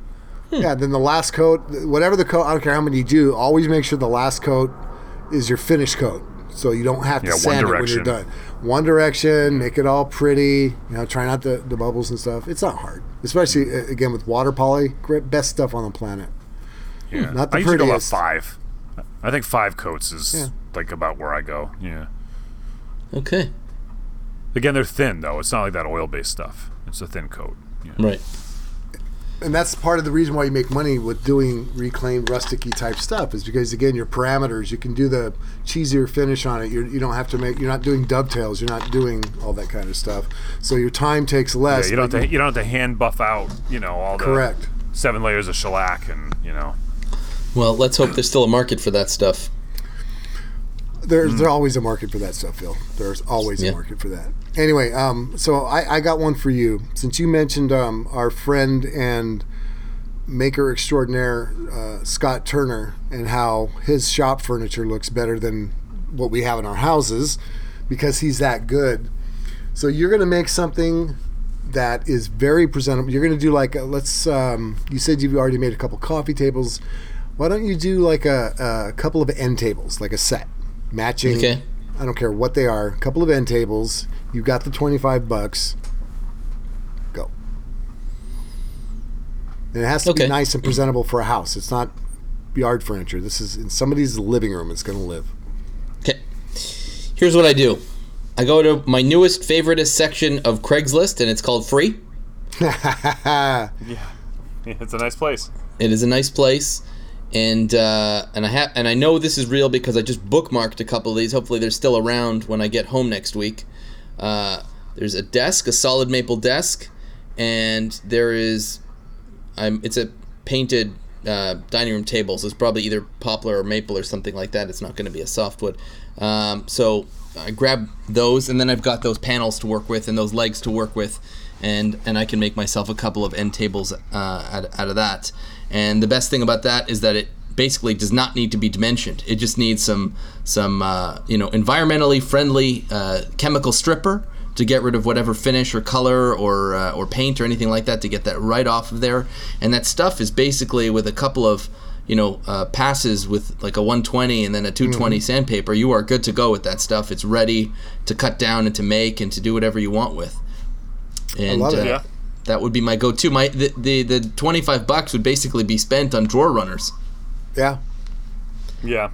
Yeah. Then the last coat, whatever the coat, I don't care how many you do. Always make sure the last coat is your finish coat, so you don't have to Yeah, sand it when you're done. One direction. Make it all pretty. You know, try not the the bubbles and stuff. It's not hard, especially uh, again with water poly. Great, best stuff on the planet. Yeah. Not the I usually go about five. I think five coats is Yeah. like about where I go. Yeah. Okay. Again, they're thin though. It's not like that oil-based stuff. It's a thin coat. Yeah. Right. And that's part of the reason why you make money with doing reclaimed rusticy type stuff is because again your parameters you can do the cheesier finish on it you're, you don't have to make you're not doing dovetails you're not doing all that kind of stuff so your time takes less Yeah, less you don't have to, you don't have to hand buff out. You know all the correct seven layers of shellac and you know. Well, let's hope there's still a market for that stuff. There's there's always a market for that stuff phil there's always Yeah. a market for that anyway um so i i got one for you since you mentioned um our friend and maker extraordinaire uh, Scott Turner and how his shop furniture looks better than what we have in our houses because he's that good. So you're going to make something that is very presentable. You're going to do like a, let's. Um, you said you've already made a couple coffee tables. Why don't you do like a, a couple of end tables, like a set matching? Okay. I don't care what they are. A couple of end tables. You got the twenty five bucks. Go. And it has to Okay. be nice and presentable for a house. It's not yard furniture. This is in somebody's living room. It's going to live. Okay. Here's what I do. I go to my newest favoritist section of Craigslist, and it's called Free. *laughs* *laughs* Yeah, it's a nice place. It is a nice place, and uh, and I have and I know this is real because I just bookmarked a couple of these. Hopefully, they're still around when I get home next week. Uh, there's a desk, a solid maple desk, and there is, I'm. It's a painted uh, dining room table, so it's probably either poplar or maple or something like that. It's not going to be a softwood. Um, so I grab those, and then I've got those panels to work with and those legs to work with, and and I can make myself a couple of end tables uh, out, out of that. And the best thing about that is that it basically does not need to be dimensioned. It just needs some some uh, you know environmentally friendly uh, chemical stripper to get rid of whatever finish or color or uh, or paint or anything like that to get that right off of there. And that stuff is basically with a couple of you know uh, passes with like a 120 and then a 220 sandpaper. You are good to go with that stuff. It's ready to cut down and to make and to do whatever you want with. And love it. uh, Yeah. That would be my go-to. My the, the the 25 bucks would basically be spent on drawer runners. Yeah. Yeah.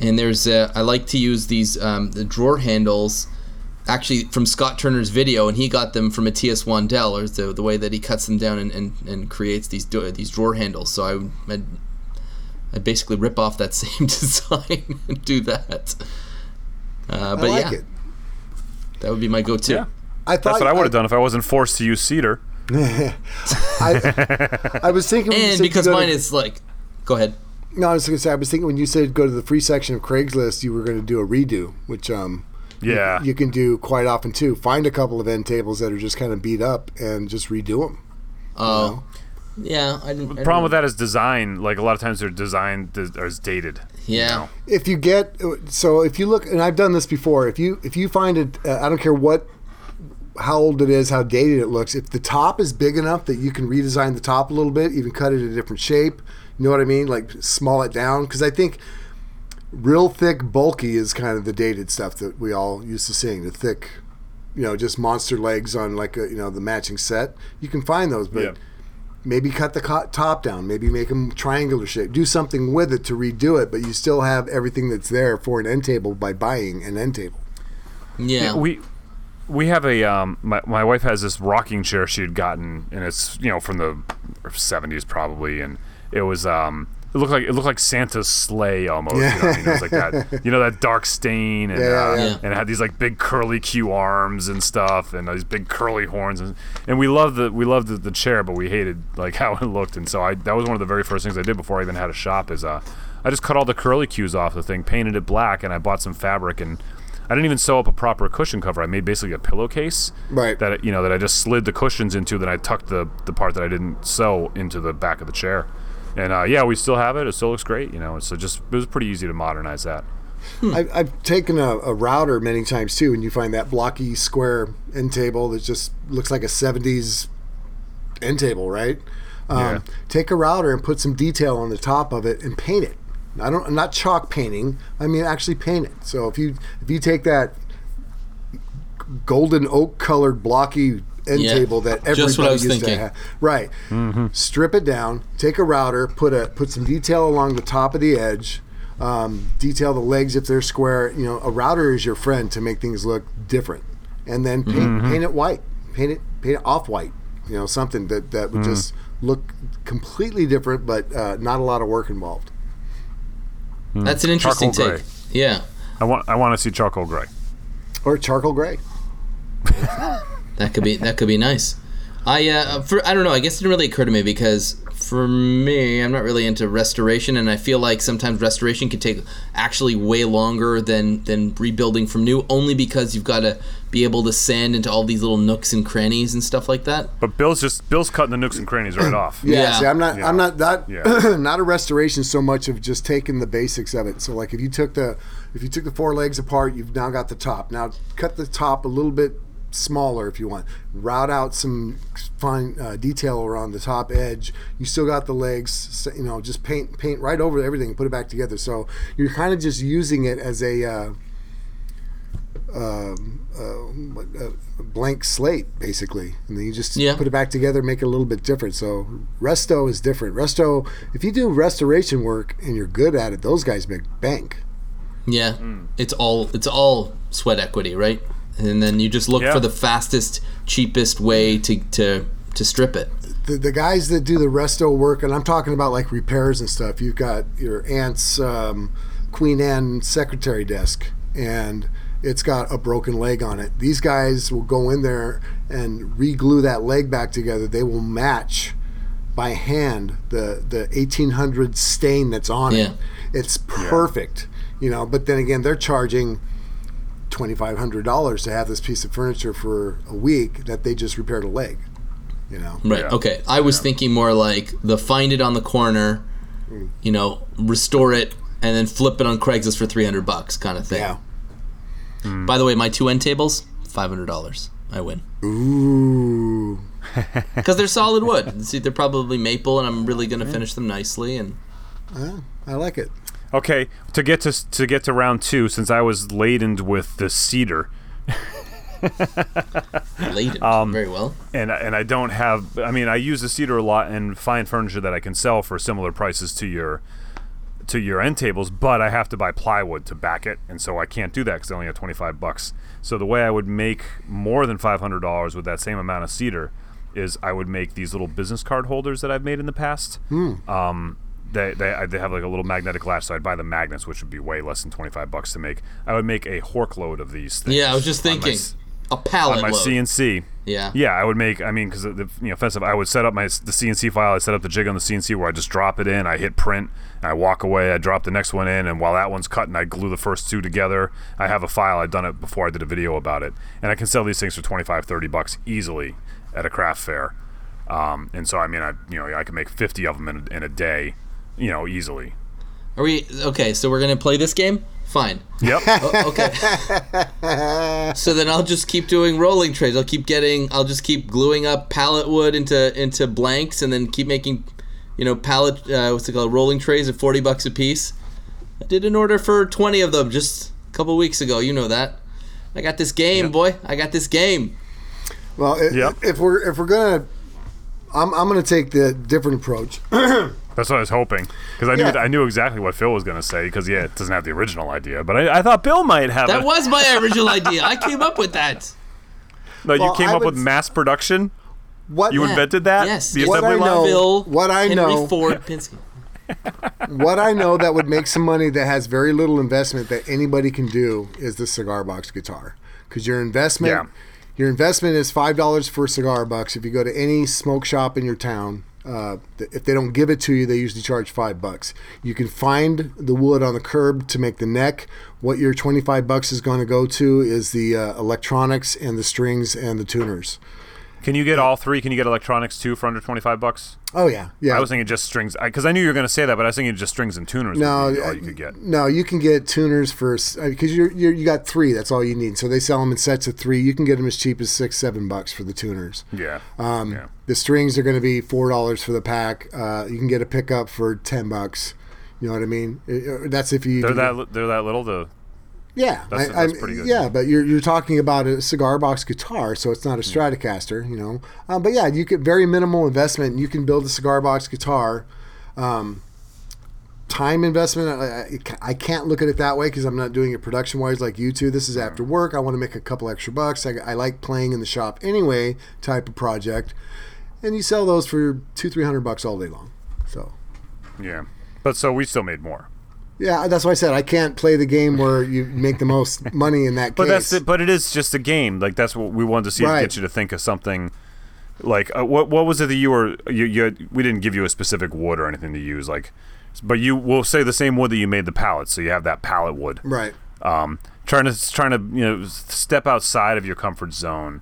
and there's uh, I like to use these um, the drawer handles actually from Scott Turner's video and he got them from a TS1 Dell or the, the way that he cuts them down and, and, and creates these do- these drawer handles so I I'd, I'd basically rip off that *laughs* same design and do that uh, but I like yeah it. that would be my go-to Yeah. I thought That's what I would have done if I wasn't forced to use cedar. *laughs* I, I was thinking and because you go to- mine is like go ahead No, I was going to say I was thinking when you said go to the free section of Craigslist, you were going to do a redo, which um Yeah. you can do quite often too. Find a couple of end tables that are just kind of beat up and just redo them. oh yeah I didn't, The problem with that is design. Like a lot of times they're designed th- or is dated. yeah If you get so if you look and I've done this before, if you if you find it, uh, I don't care what how old it is, how dated it looks. If the top is big enough that you can redesign the top a little bit, even cut it a different shape. You know what I mean? Like small it down because I think real thick, bulky is kind of the dated stuff that we all used to seeing. The thick, you know, just monster legs on like a, you know the matching set. You can find those, but Yeah. maybe cut the co- top down. Maybe make them triangular shape. Do something with it to redo it, but you still have everything that's there for an end table by buying an end table. Yeah. we we have a um my, my wife has this rocking chair she had gotten and it's you know from the 70s probably and it was um it looked like it looked like Santa's sleigh almost. You know what I mean? It was like that, *laughs* you know, that dark stain, and Yeah, uh, yeah, yeah. and it had these like big curly Q arms and stuff, and these big curly horns, and, and we loved the we loved the, the chair, but we hated like *laughs* how it looked, and so I that was one of the very first things I did before I even had a shop is uh I just cut all the curly cues off the thing, painted it black, and I bought some fabric and. I didn't even sew up a proper cushion cover. I made basically a pillowcase Right. that you know that I just slid the cushions into. Then I tucked the the part that I didn't sew into the back of the chair. And uh, yeah, we still have it. It still looks great. You know, so just it was pretty easy to modernize that. I've, I've taken a, a router many times too, and you find that blocky square end table that just looks like a 70s end table, right? Um, Yeah. Take a router and put some detail on the top of it and paint it. I don't, I'm not chalk painting. I mean, actually paint it. So if you if you take that golden oak colored blocky end Yeah. table that everybody Just what I was used thinking. to have, right? Mm-hmm. Strip it down. Take a router. Put a put some detail along the top of the edge. Um, detail the legs if they're square. You know, a router is your friend to make things look different. And then paint, paint it white. Paint it paint it off white. You know, something that that would just look completely different, but uh, not a lot of work involved. That's an interesting Charcoal take. gray. Yeah. I want I want to see charcoal gray. Or charcoal gray. *laughs* That could be that could be nice. I uh, for I don't know. I guess it didn't really occur to me because for me, I'm not really into restoration, and I feel like sometimes restoration can take actually way longer than than rebuilding from new, only because you've got to be able to sand into all these little nooks and crannies and stuff like that. But Bill's just Bill's cutting the nooks and crannies right off. *clears throat* Yeah, Yeah. see, I'm not. Yeah. I'm not that. Yeah. *clears throat* not a restoration so much of just taking the basics of it. So, like, if you took the, if you took the four legs apart, you've now got the top. Now, cut the top a little bit smaller if you want. Route out some fine uh, detail around the top edge. You still got the legs. You know, just paint paint right over everything and put it back together. So you're kind of just using it as a. Uh, um, uh, uh, a blank slate basically and then you just Yeah. put it back together make it a little bit different so resto is different resto if you do restoration work and you're good at it those guys make bank Yeah, it's all it's all sweat equity, right? And then you just look Yeah. for the fastest, cheapest way to to to strip it. the, the guys that do the resto work and i'm talking about like repairs and stuff you've got your aunt's um, queen anne secretary desk and it's got a broken leg on it these guys will go in there and re-glue that leg back together they will match by hand the the 1800 stain that's on Yeah. it it's perfect you know but then again they're charging $2500 to have this piece of furniture for a week that they just repaired a leg you know Right. Yeah. Okay. I was thinking more like the find it on the corner, mm. you know, restore it, and then flip it on Craigslist for three hundred bucks, kind of thing. yeah By the way, my two end tables, five hundred dollars. I win Ooh. *laughs* because they're solid wood. See, they're probably maple, and I'm really gonna finish them nicely. And Yeah, I like it. Okay, to get to to get to round two, since I was laden with the cedar, *laughs* laden Um, very well. and and I don't have. I mean, I use the cedar a lot and find furniture that I can sell for similar prices to your to your end tables, but I have to buy plywood to back it, and so I can't do that because I only have twenty five bucks. So the way I would make more than five hundred dollars with that same amount of cedar is I would make these little business card holders that I've made in the past. Um, they, they, they have like a little magnetic latch, so I'd buy the magnets, which would be way less than 25 bucks to make. I would make a hork load of these things. Yeah, I was just on my thinking s- a pallet on my load. CNC. yeah. Yeah, I would make. I mean, because the you know offensive, I would set up my the CNC file. I set up the jig on the CNC where I just drop it in. I hit print. I walk away. I drop the next one in, and while that one's cutting, I glue the first two together. I have a file. I've done it before. I did a video about it, and I can sell these things for 25, 30 bucks easily at a craft fair. Um, and so, I mean, I you know I can make 50 of them in a, in a day, you know, easily. Are we okay? So we're gonna play this game. Fine. Yep. *laughs* Oh, okay. so then I'll just keep doing rolling trays. I'll keep getting. I'll just keep gluing up pallet wood into into blanks, and then keep making, you know, pallet. Uh, what's it called? Rolling trays at forty bucks a piece. I did an order for 20 of them just a couple weeks ago. You know that. I got this game, boy. I got this game. Well, i- Yep. if we're if we're gonna, I'm I'm gonna take the different approach. *clears throat* That's what I was hoping because I knew Yeah. I knew exactly what Phil was going to say because yeah, it doesn't have the original idea, but I, I thought Bill might have That it. was my original idea. I came up with that. No, you Well, came I up with mass production. What You Yeah. invented that. Yes. The. What assembly I line? know- Bill, what I Henry know- Ford Penske. *laughs* what I know that would make some money that has very little investment that anybody can do is the cigar box guitar because your investment Yeah. your investment is five dollars for a cigar box if you go to any smoke shop in your town uh, if they don't give it to you they usually charge five bucks you can find the wood on the curb to make the neck what your 25 bucks is going to go to is the uh, electronics and the strings and the tuners Can you get all three? Can you get electronics too for under twenty five bucks? oh yeah yeah I was thinking just strings because I, knew you were going to say that, but I was thinking just strings and tuners. No, all uh, you could get. No, you can get tuners for because you're, you're you got three. That's all you need. So they sell them in sets of three. You can get them as cheap as six, seven bucks for the tuners. Yeah. Um, yeah. The strings are going to be four dollars for the pack. Uh, you can get a pickup for ten bucks. You know what I mean? Uh, That's if you. They're that they're that little to Yeah, That's- I- that's pretty good. Yeah, but you're you're talking about a cigar box guitar, so it's not Hmm. a Stratocaster, you know. Um, but yeah, you get very minimal investment. You can build a cigar box guitar. Um, time investment, I, I- I can't look at it that way because I'm not doing it production wise like you two. This is after work. I want to make a couple extra bucks. I, I like playing in the shop anyway, type of project, and you sell those for two three hundred bucks all day long. So. yeah. But so we still made more. Yeah, that's why I said I can't play the game where you make the most *laughs* money in that But case. that's it. But it is just a game. Like that's what we wanted to see Right. to get you to think of something. Like uh, what what was it that you were you, you had- we didn't give you a specific wood or anything to use like, but you will say the same wood that you made the pallet. So you have that pallet wood. Right. Um, trying to trying to you know step outside of your comfort zone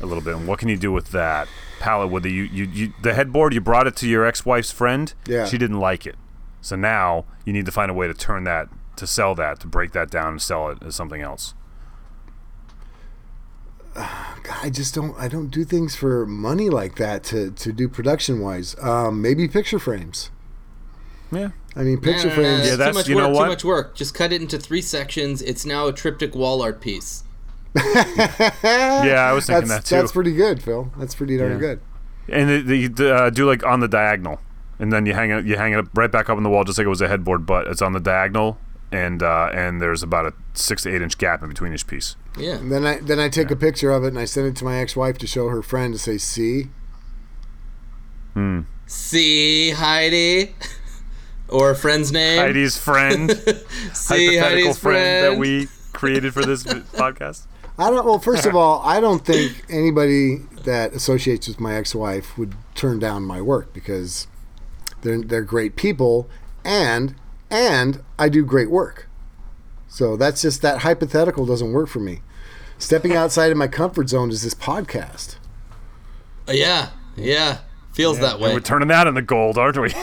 a little bit. And what can you do with that pallet wood that you you, you the headboard you brought it to your ex wife's friend. Yeah. She didn't like it. So now you need to find a way to turn that to sell that to break that down and sell it as something else. I just don't. I don't do things for money like that to to do production wise. Um, maybe picture frames. Yeah. I mean, picture Nah, nah, nah, frames. Yeah, that's- too much you know work. what? Too much work. Just cut it into three sections. It's now a triptych wall art piece. *laughs* Yeah, I was thinking that's that too. that's pretty good, Phil. That's pretty darn Yeah. good. and it, you d- uh, do like on the diagonal, and then you hang it you hang it up right back up on the wall just like it was a headboard, but it's on the diagonal, and uh, and there's about a six to eight inch gap in between each piece. Yeah. And then I then I take a picture of it and I send it to my ex wife to show her friend to say, "See, See Heidi, *laughs* or a friend's name. Heidi's friend, *laughs* See hypothetical Heidi's friend, that we created for this podcast. I don't." Well, first of all, I don't think anybody that associates with my ex wife would turn down my work because they're they're great people and and I do great work. So that's just that hypothetical doesn't work for me. Stepping outside of my comfort zone is this podcast. Uh, yeah. Yeah. Feels that And way. we're turning that into gold, aren't we? *laughs*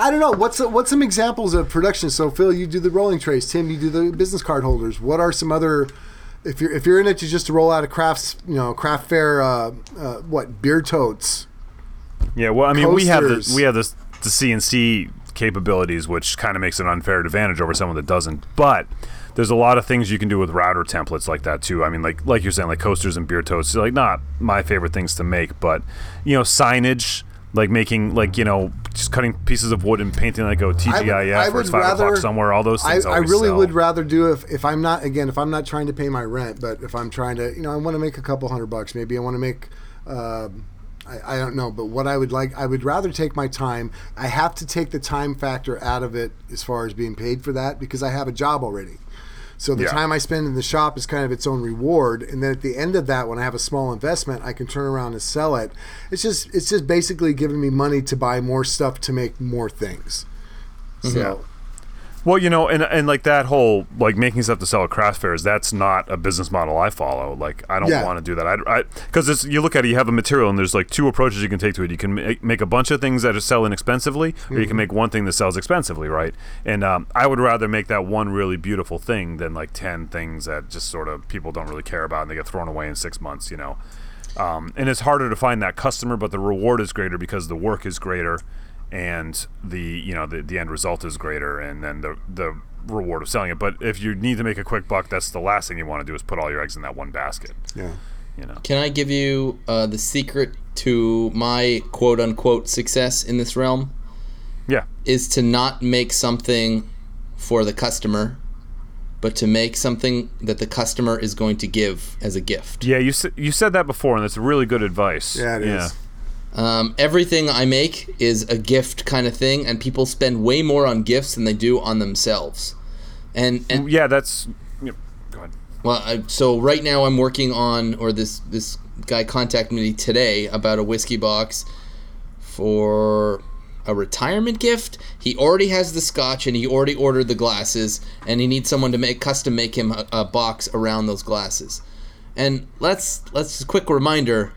I don't know. What's what's some examples of production? So Phil, you do the rolling trays. Tim, you do the business card holders. What are some other? If you're if you're in it to just to roll out a crafts, you know, craft fair, uh, uh, what beer totes? Yeah. Well, I mean, we have the we have this the CNC capabilities, which kind of makes an unfair advantage over someone that doesn't. But there's a lot of things you can do with router templates like that too. I mean, like like you're saying, like coasters and beer totes. Like not my favorite things to make, but you know, signage. Like making, like you know, just cutting pieces of wood and painting like go TGIF I or would five rather- o'clock somewhere. All those things. I always really sell. would rather do if if I'm not again if I'm not trying to pay my rent, but if I'm trying to, you know, I want to make a couple hundred bucks. Maybe I want to make. Uh, I, I don't know, but what I would like, I would rather take my time. I have to take the time factor out of it as far as being paid for that because I have a job already. So the Yeah. time I spend in the shop is kind of its own reward, and then at the end of that, when I have a small investment, I can turn around and sell it. It's just it's just basically giving me money to buy more stuff to make more things. Mm-hmm. So Well, you know, and and like that whole like making stuff to sell at craft fairs, that's not a business model I follow. Like I don't Yeah. want to do that. I because it's you look at it, you have a material, and there's like two approaches you can take to it. You can make, make a bunch of things that are sell inexpensively, or you can make one thing that sells expensively, right? And um, I would rather make that one really beautiful thing than like ten things that just sort of people don't really care about and they get thrown away in six months. You know. Um, and it's harder to find that customer, but the reward is greater because the work is greater, and the you know the, the end result is greater, and then the the reward of selling it. But if you need to make a quick buck, that's the last thing you want to do is put all your eggs in that one basket. Yeah. You know. Can I give you uh, the secret to my quote unquote success in this realm? Yeah. Is to not make something for the customer, but to make something that the customer is going to give as a gift. Yeah, you s- you said that before, and that's really good advice. Yeah, it is. Um, everything I make is a gift kind of thing, and people spend way more on gifts than they do on themselves. And and Yeah, that's. Yeah, go ahead. Well, I, so right now I'm working on, or this this guy contacted me today about a whiskey box for a retirement gift. He already has the scotch and he already ordered the glasses, and he needs someone to make custom make him a, a box around those glasses. And let's let's quick reminder,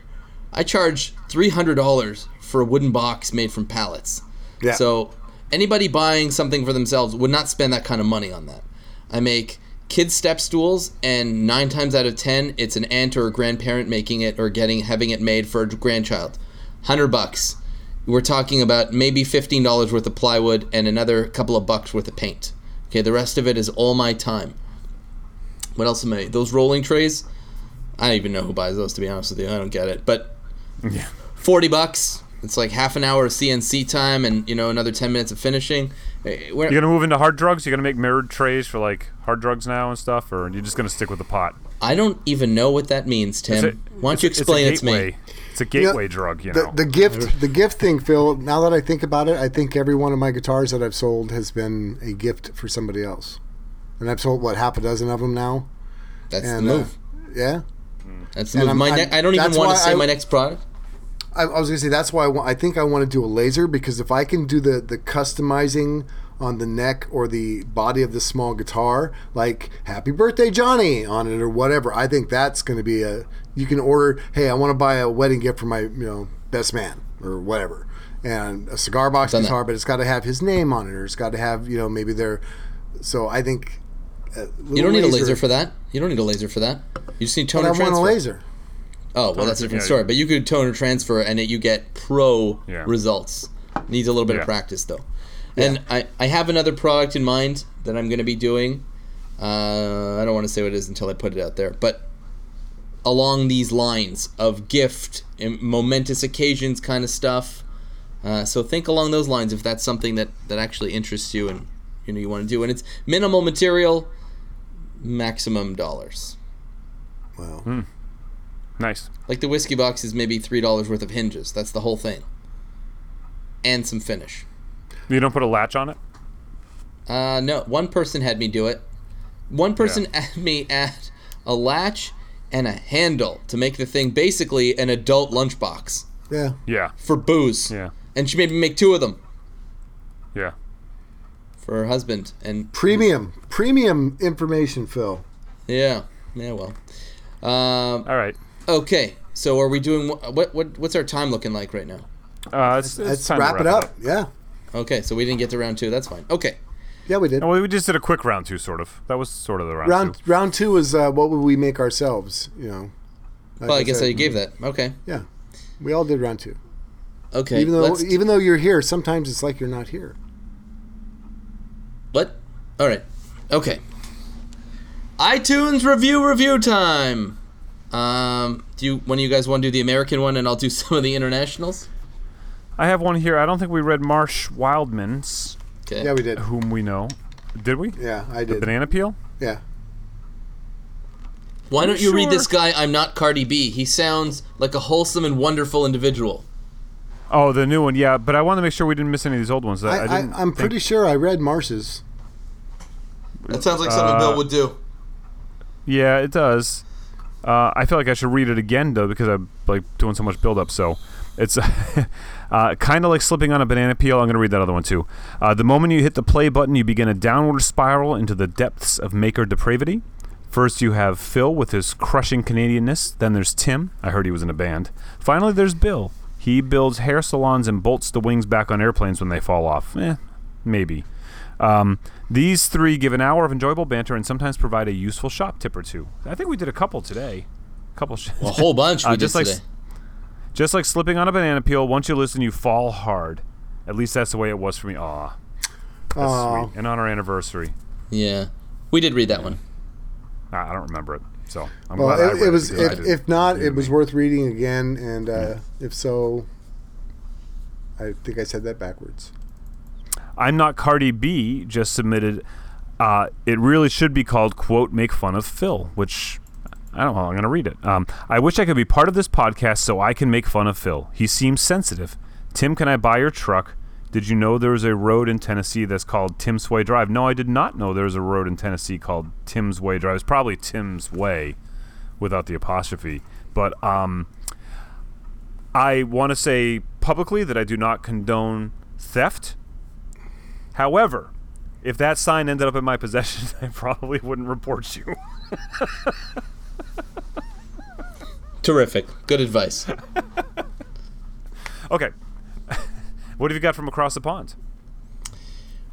I charge three hundred dollars for a wooden box made from pallets. Yeah. So anybody buying something for themselves would not spend that kind of money on that. I make kids step stools, and nine times out of ten, it's an aunt or a grandparent making it or getting having it made for a grandchild. Hundred bucks. We're talking about maybe fifteen dollars worth of plywood and another couple of bucks worth of paint. Okay, the rest of it is all my time. What else am I? Those rolling trays. I don't even know who buys those. To be honest with you, I don't get it. But Yeah. 40 bucks. It's like half an hour of CNC time and, you know, another 10 minutes of finishing. Eh, we're- You gonna move into hard drugs? You're gonna make mirrored trays for like hard drugs now and stuff, or you're you just gonna stick with the pot? I don't even know what that means, Tim. It's a- Why don't you explain it it's a to me? gateway. It's a gateway drug, you know. the gift, the gift thing, Phil. Now that I think about it, I think every one of my guitars that I've sold has been a gift for somebody else, and I've sold what half a dozen of them now. That's And the uh, move. yeah, That's the and move. I'm- My I'm- ne- I don't even want to why say I- my next product. I, I was gonna say that's why I, want, I think I want to do a laser because if I can do the the customizing on the neck or the body of the small guitar, like "Happy Birthday Johnny" on it or whatever, I think that's going to be a. You can order, hey, I want to buy a wedding gift for my you know best man or whatever, and a cigar box Done that. guitar, but it's got to have his name on it or it's got to have you know maybe their. So I think. Uh, you don't little need a laser for that. You don't need a laser for that. You just need But toner I want a laser. Oh, well, that's a different yeah. story. But you could toner transfer and it, you get pro Yeah. results. Needs a little bit Yeah. of practice, though. And I, I have another product in mind that I'm going to be doing. Uh, I don't want to say what it is until I put it out there. But along these lines of gift and momentous occasions kind of stuff. Uh, so think along those lines if that's something that, that actually interests you and you know you want to do. And it's minimal material, maximum dollars. Well, nice. Like the whiskey box is maybe three dollars worth of hinges. That's the whole thing, and some finish. You don't put a latch on it. Uh, no, one person had me do it. One person *laughs* had me add a latch and a handle to make the thing basically an adult lunchbox yeah. Yeah. for booze. Yeah. And she made me make two of them Yeah. for her husband. And Premium, premium information, Phil. yeah, yeah, well. Um, All right. Okay, so are we doing what? What? What's our time looking like right now? Uh, it's, it's Let's time to wrap it up. Yeah. Okay, so we didn't get to round two. That's fine. Okay. Yeah, we did. Well, we just did a quick round two, sort of. That was sort of the round, round two. round two is uh, what would we make ourselves? You know. Like Well, I guess said, I gave that. Okay. Yeah, we all did round two. Okay. Even though let's- even though you're here, sometimes it's like you're not here. What? All right. Okay. iTunes review review time. Um, do you one of you guys want to do the American one, and I'll do *laughs* some of the internationals? I have one here. I don't think we read Marsh Wildman's, Okay. Yeah, we did. whom we know. Did we? Yeah, I did. Banana Peel? Yeah. Why don't you read this guy? I'm not Cardi B. He sounds like a wholesome and wonderful individual. Oh, the new one, yeah. But I want to make sure we didn't miss any of these old ones. I, I, I I, didn't I'm think- pretty sure I read Marsh's. That sounds like something Uh, Bill would do. Yeah, it does. Uh, I feel like I should read it again though because I'm like doing so much build up. So it's *laughs* uh, kind of like slipping on a banana peel. I'm going to read that other one too. Uh, the moment you hit the play button, you begin a downward spiral into the depths of maker depravity. First, you have Phil with his crushing Canadianness. Then there's Tim. I heard he was in a band. Finally, there's Bill. He builds hair salons and bolts the wings back on airplanes when they fall off. Eh, maybe. Um, these three give an hour of enjoyable banter and sometimes provide a useful shop tip or two. I think we did a couple today. A couple. Sh- A whole bunch *laughs* we Uh, did just like today. just like slipping on a banana peel. Once you listen, you fall hard. At least that's the way it was for me. Aw, that's Aw. sweet. And on our anniversary, Yeah, we did read that one. I I don't remember it. So I'm Well, glad I it, read it was. because If, didn't- if not, it was me. worth reading again. And uh, if so, I think I said that backwards. I'm not Cardi B just submitted. Uh, it really should be called "quote Make Fun of Phil," which I don't know. I'm going to read it. Um, I wish I could be part of this podcast so I can make fun of Phil. He seems sensitive. Tim, can I buy your truck? Did you know there is a road in Tennessee that's called Tim's Way Drive? No, I did not know there was a road in Tennessee called Tim's Way Drive. It's probably Tim's Way without the apostrophe. But um, I want to say publicly that I do not condone theft. However, if that sign ended up in my possession, *laughs* I probably wouldn't report you. Terrific. Good advice. *laughs* okay. what have you got from across the pond?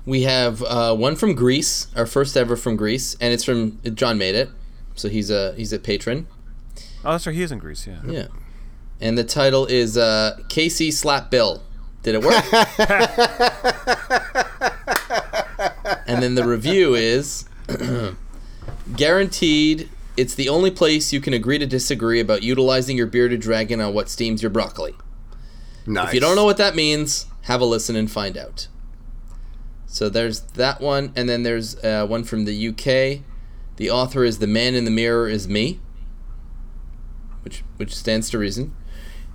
We have uh, one from Greece, our first ever from Greece, and it's from John made it, so he's a he's a patron. Oh, that's right. He is in Greece, yeah. Yeah, and the title is uh, Casey Slap Bill. Did it work? *laughs* and then the review is *clears throat* guaranteed. It's the only place you can agree to disagree about utilizing your bearded dragon on what steams your broccoli. Nice. If you don't know what that means, have a listen and find out. So there's that one, and then there's uh, one from the UK. The author is "The Man in the Mirror Is Me," which which stands to reason,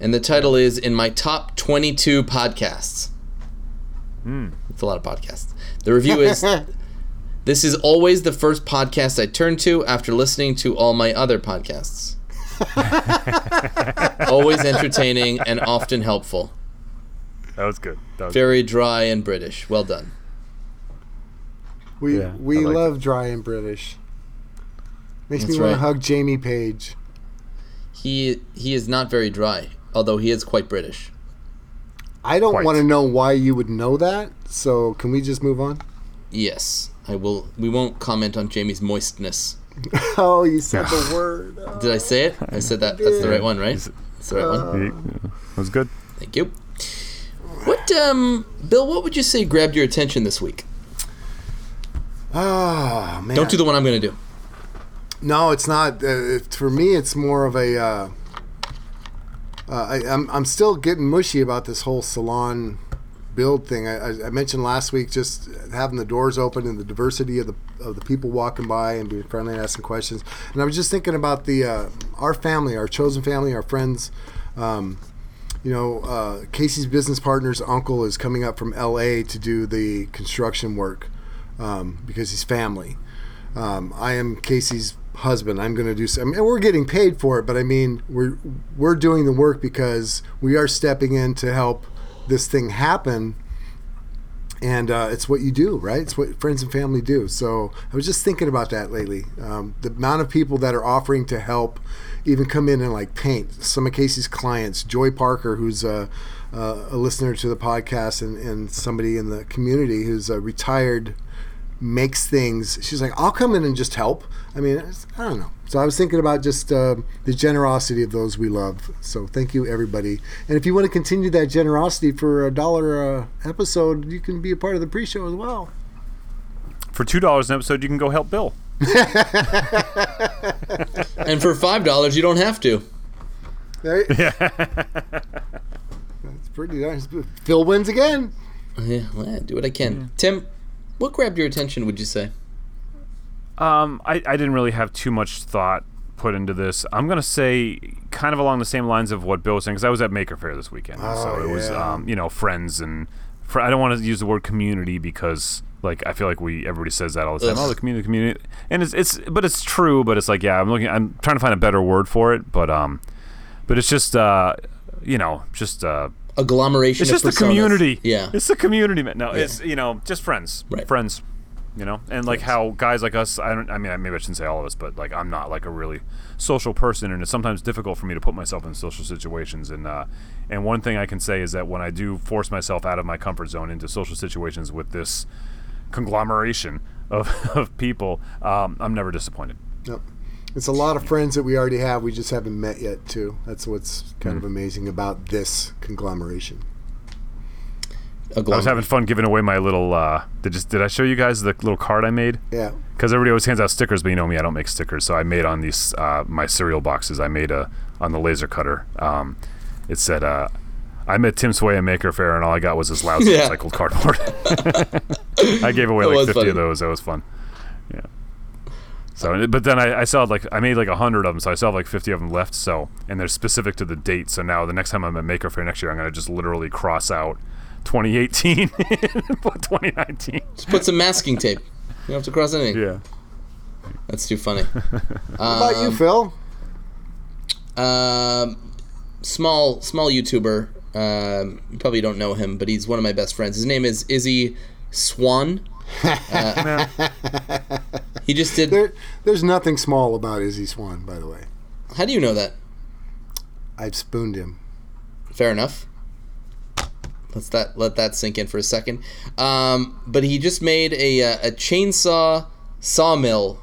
and the title is "In My Top 22 Podcasts." Hmm. It's a lot of podcasts. The review is. *laughs* This is always the first podcast I turn to after listening to all my other podcasts. *laughs* always entertaining and often helpful. That was good. That was Very dry and British. Well done. we Yeah, we like love dry and British. Makes That's me want right. to hug Jamie Page. He he is not very dry, although he is quite British. I don't want to know why you would know that. So can we just move on? Yes, I will. We won't comment on Jamie's moistness. *laughs* Oh, you said the *laughs* word. Oh, Did I say it? I said that. That's the right one, right? That's the right one. He- that was good. Thank you. What, um, Bill? What would you say grabbed your attention this week? Oh, man. Don't do the one I'm going to do. No, it's not. Uh, it- for me, it's more of a. Uh, uh, I, I'm I'm still getting mushy about this whole salon build thing. I, I, I mentioned last week just having the doors open and the diversity of the of the people walking by and being friendly and asking questions. And I was just thinking about the uh, our family, our chosen family, our friends. Um, you know, uh, Casey's business partner's uncle is coming up from L.A. to do the construction work um, because he's family. Um, I am Casey's husband. I'm going to do some. I mean, we're getting paid for it, but I mean, we're we're doing the work because we are stepping in to help this thing happen. And uh, it's what you do, right? It's what friends and family do. So I was just thinking about that lately. Um, the amount of people that are offering to help, even come in and like paint. Some of Casey's clients, Joy Parker, who's a, a listener to the podcast, and, and somebody in the community who's a retired makes things. She's like, I'll come in and just help. I mean, I don't know. So I was thinking about just uh, the generosity of those we love. So thank you, everybody. And if you want to continue that generosity for a dollar uh, episode, you can be a part of the pre-show as well. For two dollars an episode, you can go help Bill. *laughs* And for five dollars, you don't have to. There- *laughs* That's pretty nice. Phil wins again. Yeah, well, do what I can. Tim, what grabbed your attention? Would you say? Um, I, I didn't really have too much thought put into this. I'm gonna say kind of along the same lines of what Bill was saying because I was at Maker Faire this weekend, so Oh, it was um, you know friends and fr- I don't want to use the word community because like I feel like we everybody says that all the time. Ugh. Oh, the community, community, and it's it's but it's true. But it's like yeah, I'm looking. I'm trying to find a better word for it, but um, but it's just uh, you know, just uh, Agglomeration. it's of just the personas. community. Yeah. it's the community, man. No, it's you know just friends, Right. friends. You know, and like how guys like us, I don't. I mean, maybe I shouldn't say all of us, but like I'm not like a really social person, and it's sometimes difficult for me to put myself in social situations. And uh, and one thing I can say is that when I do force myself out of my comfort zone into social situations with this conglomeration of, *laughs* of people, um, I'm never disappointed. Yep. It's a lot of friends that we already have. We just haven't met yet, too. That's what's kind of amazing about this conglomeration. I was having fun giving away my little. Uh, did just did I show you guys the little card I made? Yeah. Because everybody always hands out stickers, but you know me, I don't make stickers. So I made on these uh, my cereal boxes. I made a on the laser cutter. Um, it said, uh, "I met Tim Sway at Maker Faire, and all I got was this lousy *laughs* Yeah. recycled cardboard." *laughs* I gave away That like fifty funny. of those. That was fun. Yeah. So, but then I, I still had like I made like hundred of them, so I still have like fifty of them left. So, and they're specific to the date. So now the next time I'm at Maker Faire next year, I'm gonna just literally cross out 2018 *laughs* and put 2019. Just put some masking tape. You don't have to cross anything. Yeah. That's too funny. *laughs* What about you, Phil? Um, small small YouTuber. Um, you probably don't know him, but he's one of my best friends. His name is Izzy Swan. *laughs* Uh, he just did. There, there's nothing small about Izzy Swan, by the way. How do you know that? I've spooned him. Fair enough. Let's that let that sink in for a second. Um, but he just made a uh, a chainsaw sawmill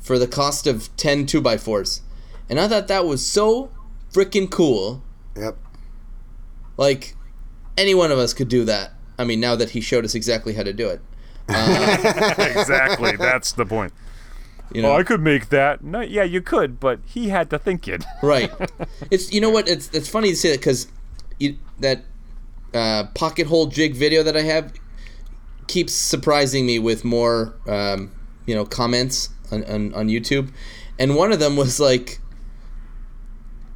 for the cost of 10 2x4s. And I thought that was so freaking cool. Yep. Like any one of us could do that. I mean, now that he showed us exactly how to do it. *laughs* exactly. That's the point. You know, Oh, I could make that. No, yeah, you could, but he had to think it. right? It's you know what? It's it's funny to say that because that uh, pocket hole jig video that I have keeps surprising me with more um, you know comments on, on on YouTube, and one of them was like.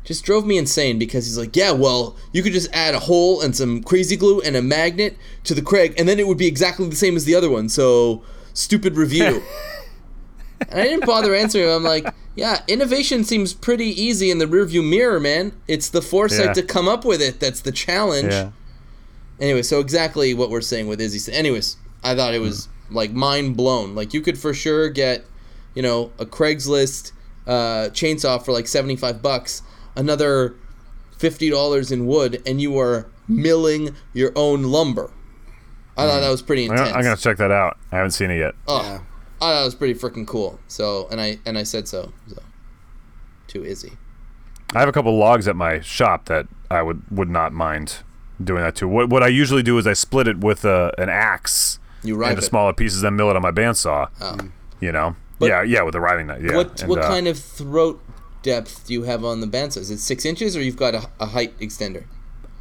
Just drove me insane because he's like, yeah, well, you could just add a hole and some crazy glue and a magnet to the Kreg, and then it would be exactly the same as the other one. So, stupid review. *laughs* And I didn't bother answering him. I'm like, yeah, innovation seems pretty easy in the rearview mirror, man. It's the foresight Yeah. to come up with it that's the challenge. Yeah. Anyway, so exactly what we're saying with Izzy. Anyways, I thought it was like mind blown. Like you could for sure get, you know, a Craigslist uh, chainsaw for like 75 bucks, another $50 in wood, and you are milling your own lumber. I thought that was pretty intense. I'm gonna check that out. I haven't seen it yet. Oh, Yeah. I thought it was pretty freaking cool. So, and I and I said so. So, to Izzy. I have a couple logs at my shop that I would would not mind doing that too. What what I usually do is I split it with a, an axe You into it. smaller pieces, then mill it on my bandsaw. Oh. You know. But- yeah, yeah, with a riving knife. Yeah. what and, what uh, kind of throat depth do you have on the bandsaw? Is it six inches, or you've got a, a height extender?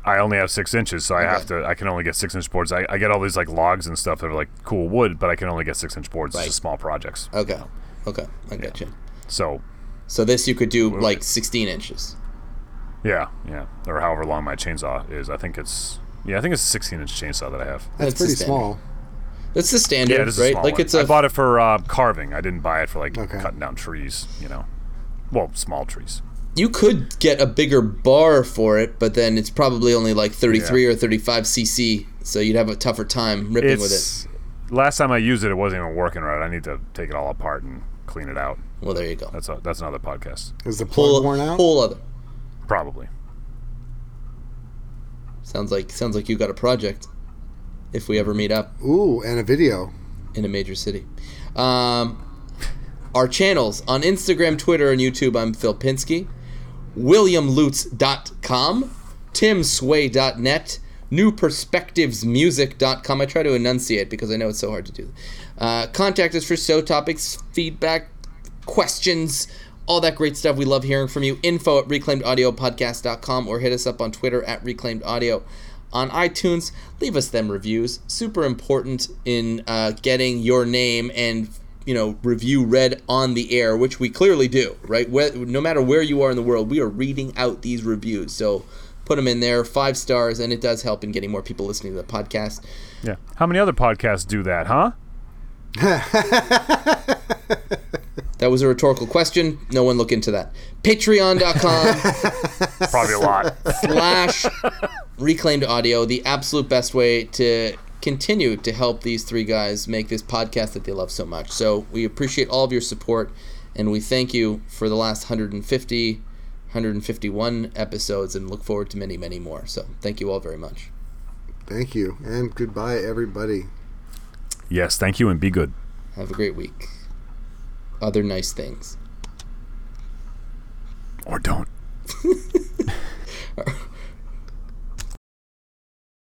I only have six inches, so I have to. I can only get six inch boards. I, I get all these like logs and stuff that are like cool wood, but I can only get six inch boards. Right. It's just small projects. Okay, okay, I got you. So So this you could do like sixteen inches. yeah, yeah, or however long my chainsaw is. I think it's yeah, I think it's a 16 inch chainsaw that I have. That's, That's pretty small. That's the standard, Yeah, it is a right? small Like one. it's a I bought it for uh, carving. I didn't buy it for like Okay. cutting down trees. You know, well, small trees. you could get a bigger bar for it, but then it's probably only like thirty three or thirty five cc, so you'd have a tougher time ripping with it. Last time I used it, it wasn't even working right. I need to take it all apart and clean it out. Well, there you go. That's a, that's another podcast, Is the plug Whole, worn out? whole other. probably. Sounds like sounds like you got a project. If we ever meet up Ooh, and a video. in a major city, um, our channels on Instagram, Twitter, and YouTube. I'm Phil Pinsky, WilliamLutz.com, TimSway.net, NewPerspectivesMusic.com. I try to enunciate because I know it's so hard to do. Uh, contact us for show topics, feedback, questions, all that great stuff. We love hearing from you. Info at reclaimedaudiopodcast.com or hit us up on Twitter at reclaimedaudio. On iTunes, leave us them reviews. Super important in uh, getting your name and you know review read on the air, which we clearly do. Right, where, no matter where you are in the world, we are reading out these reviews. So put them in there, five stars, and it does help in getting more people listening to the podcast. Yeah. How many other podcasts do that, huh? *laughs* That was a rhetorical question. No one look into that. Patreon.com *laughs* Probably a lot. slash reclaimed audio, the absolute best way to continue to help these three guys make this podcast that they love so much. So we appreciate all of your support and we thank you for the last 150, 151 episodes and look forward to many, many more. So thank you all very much. Thank you. And goodbye, everybody. yes. Thank you, and be good. Have a great week. Other nice things. Or don't. *laughs* *laughs*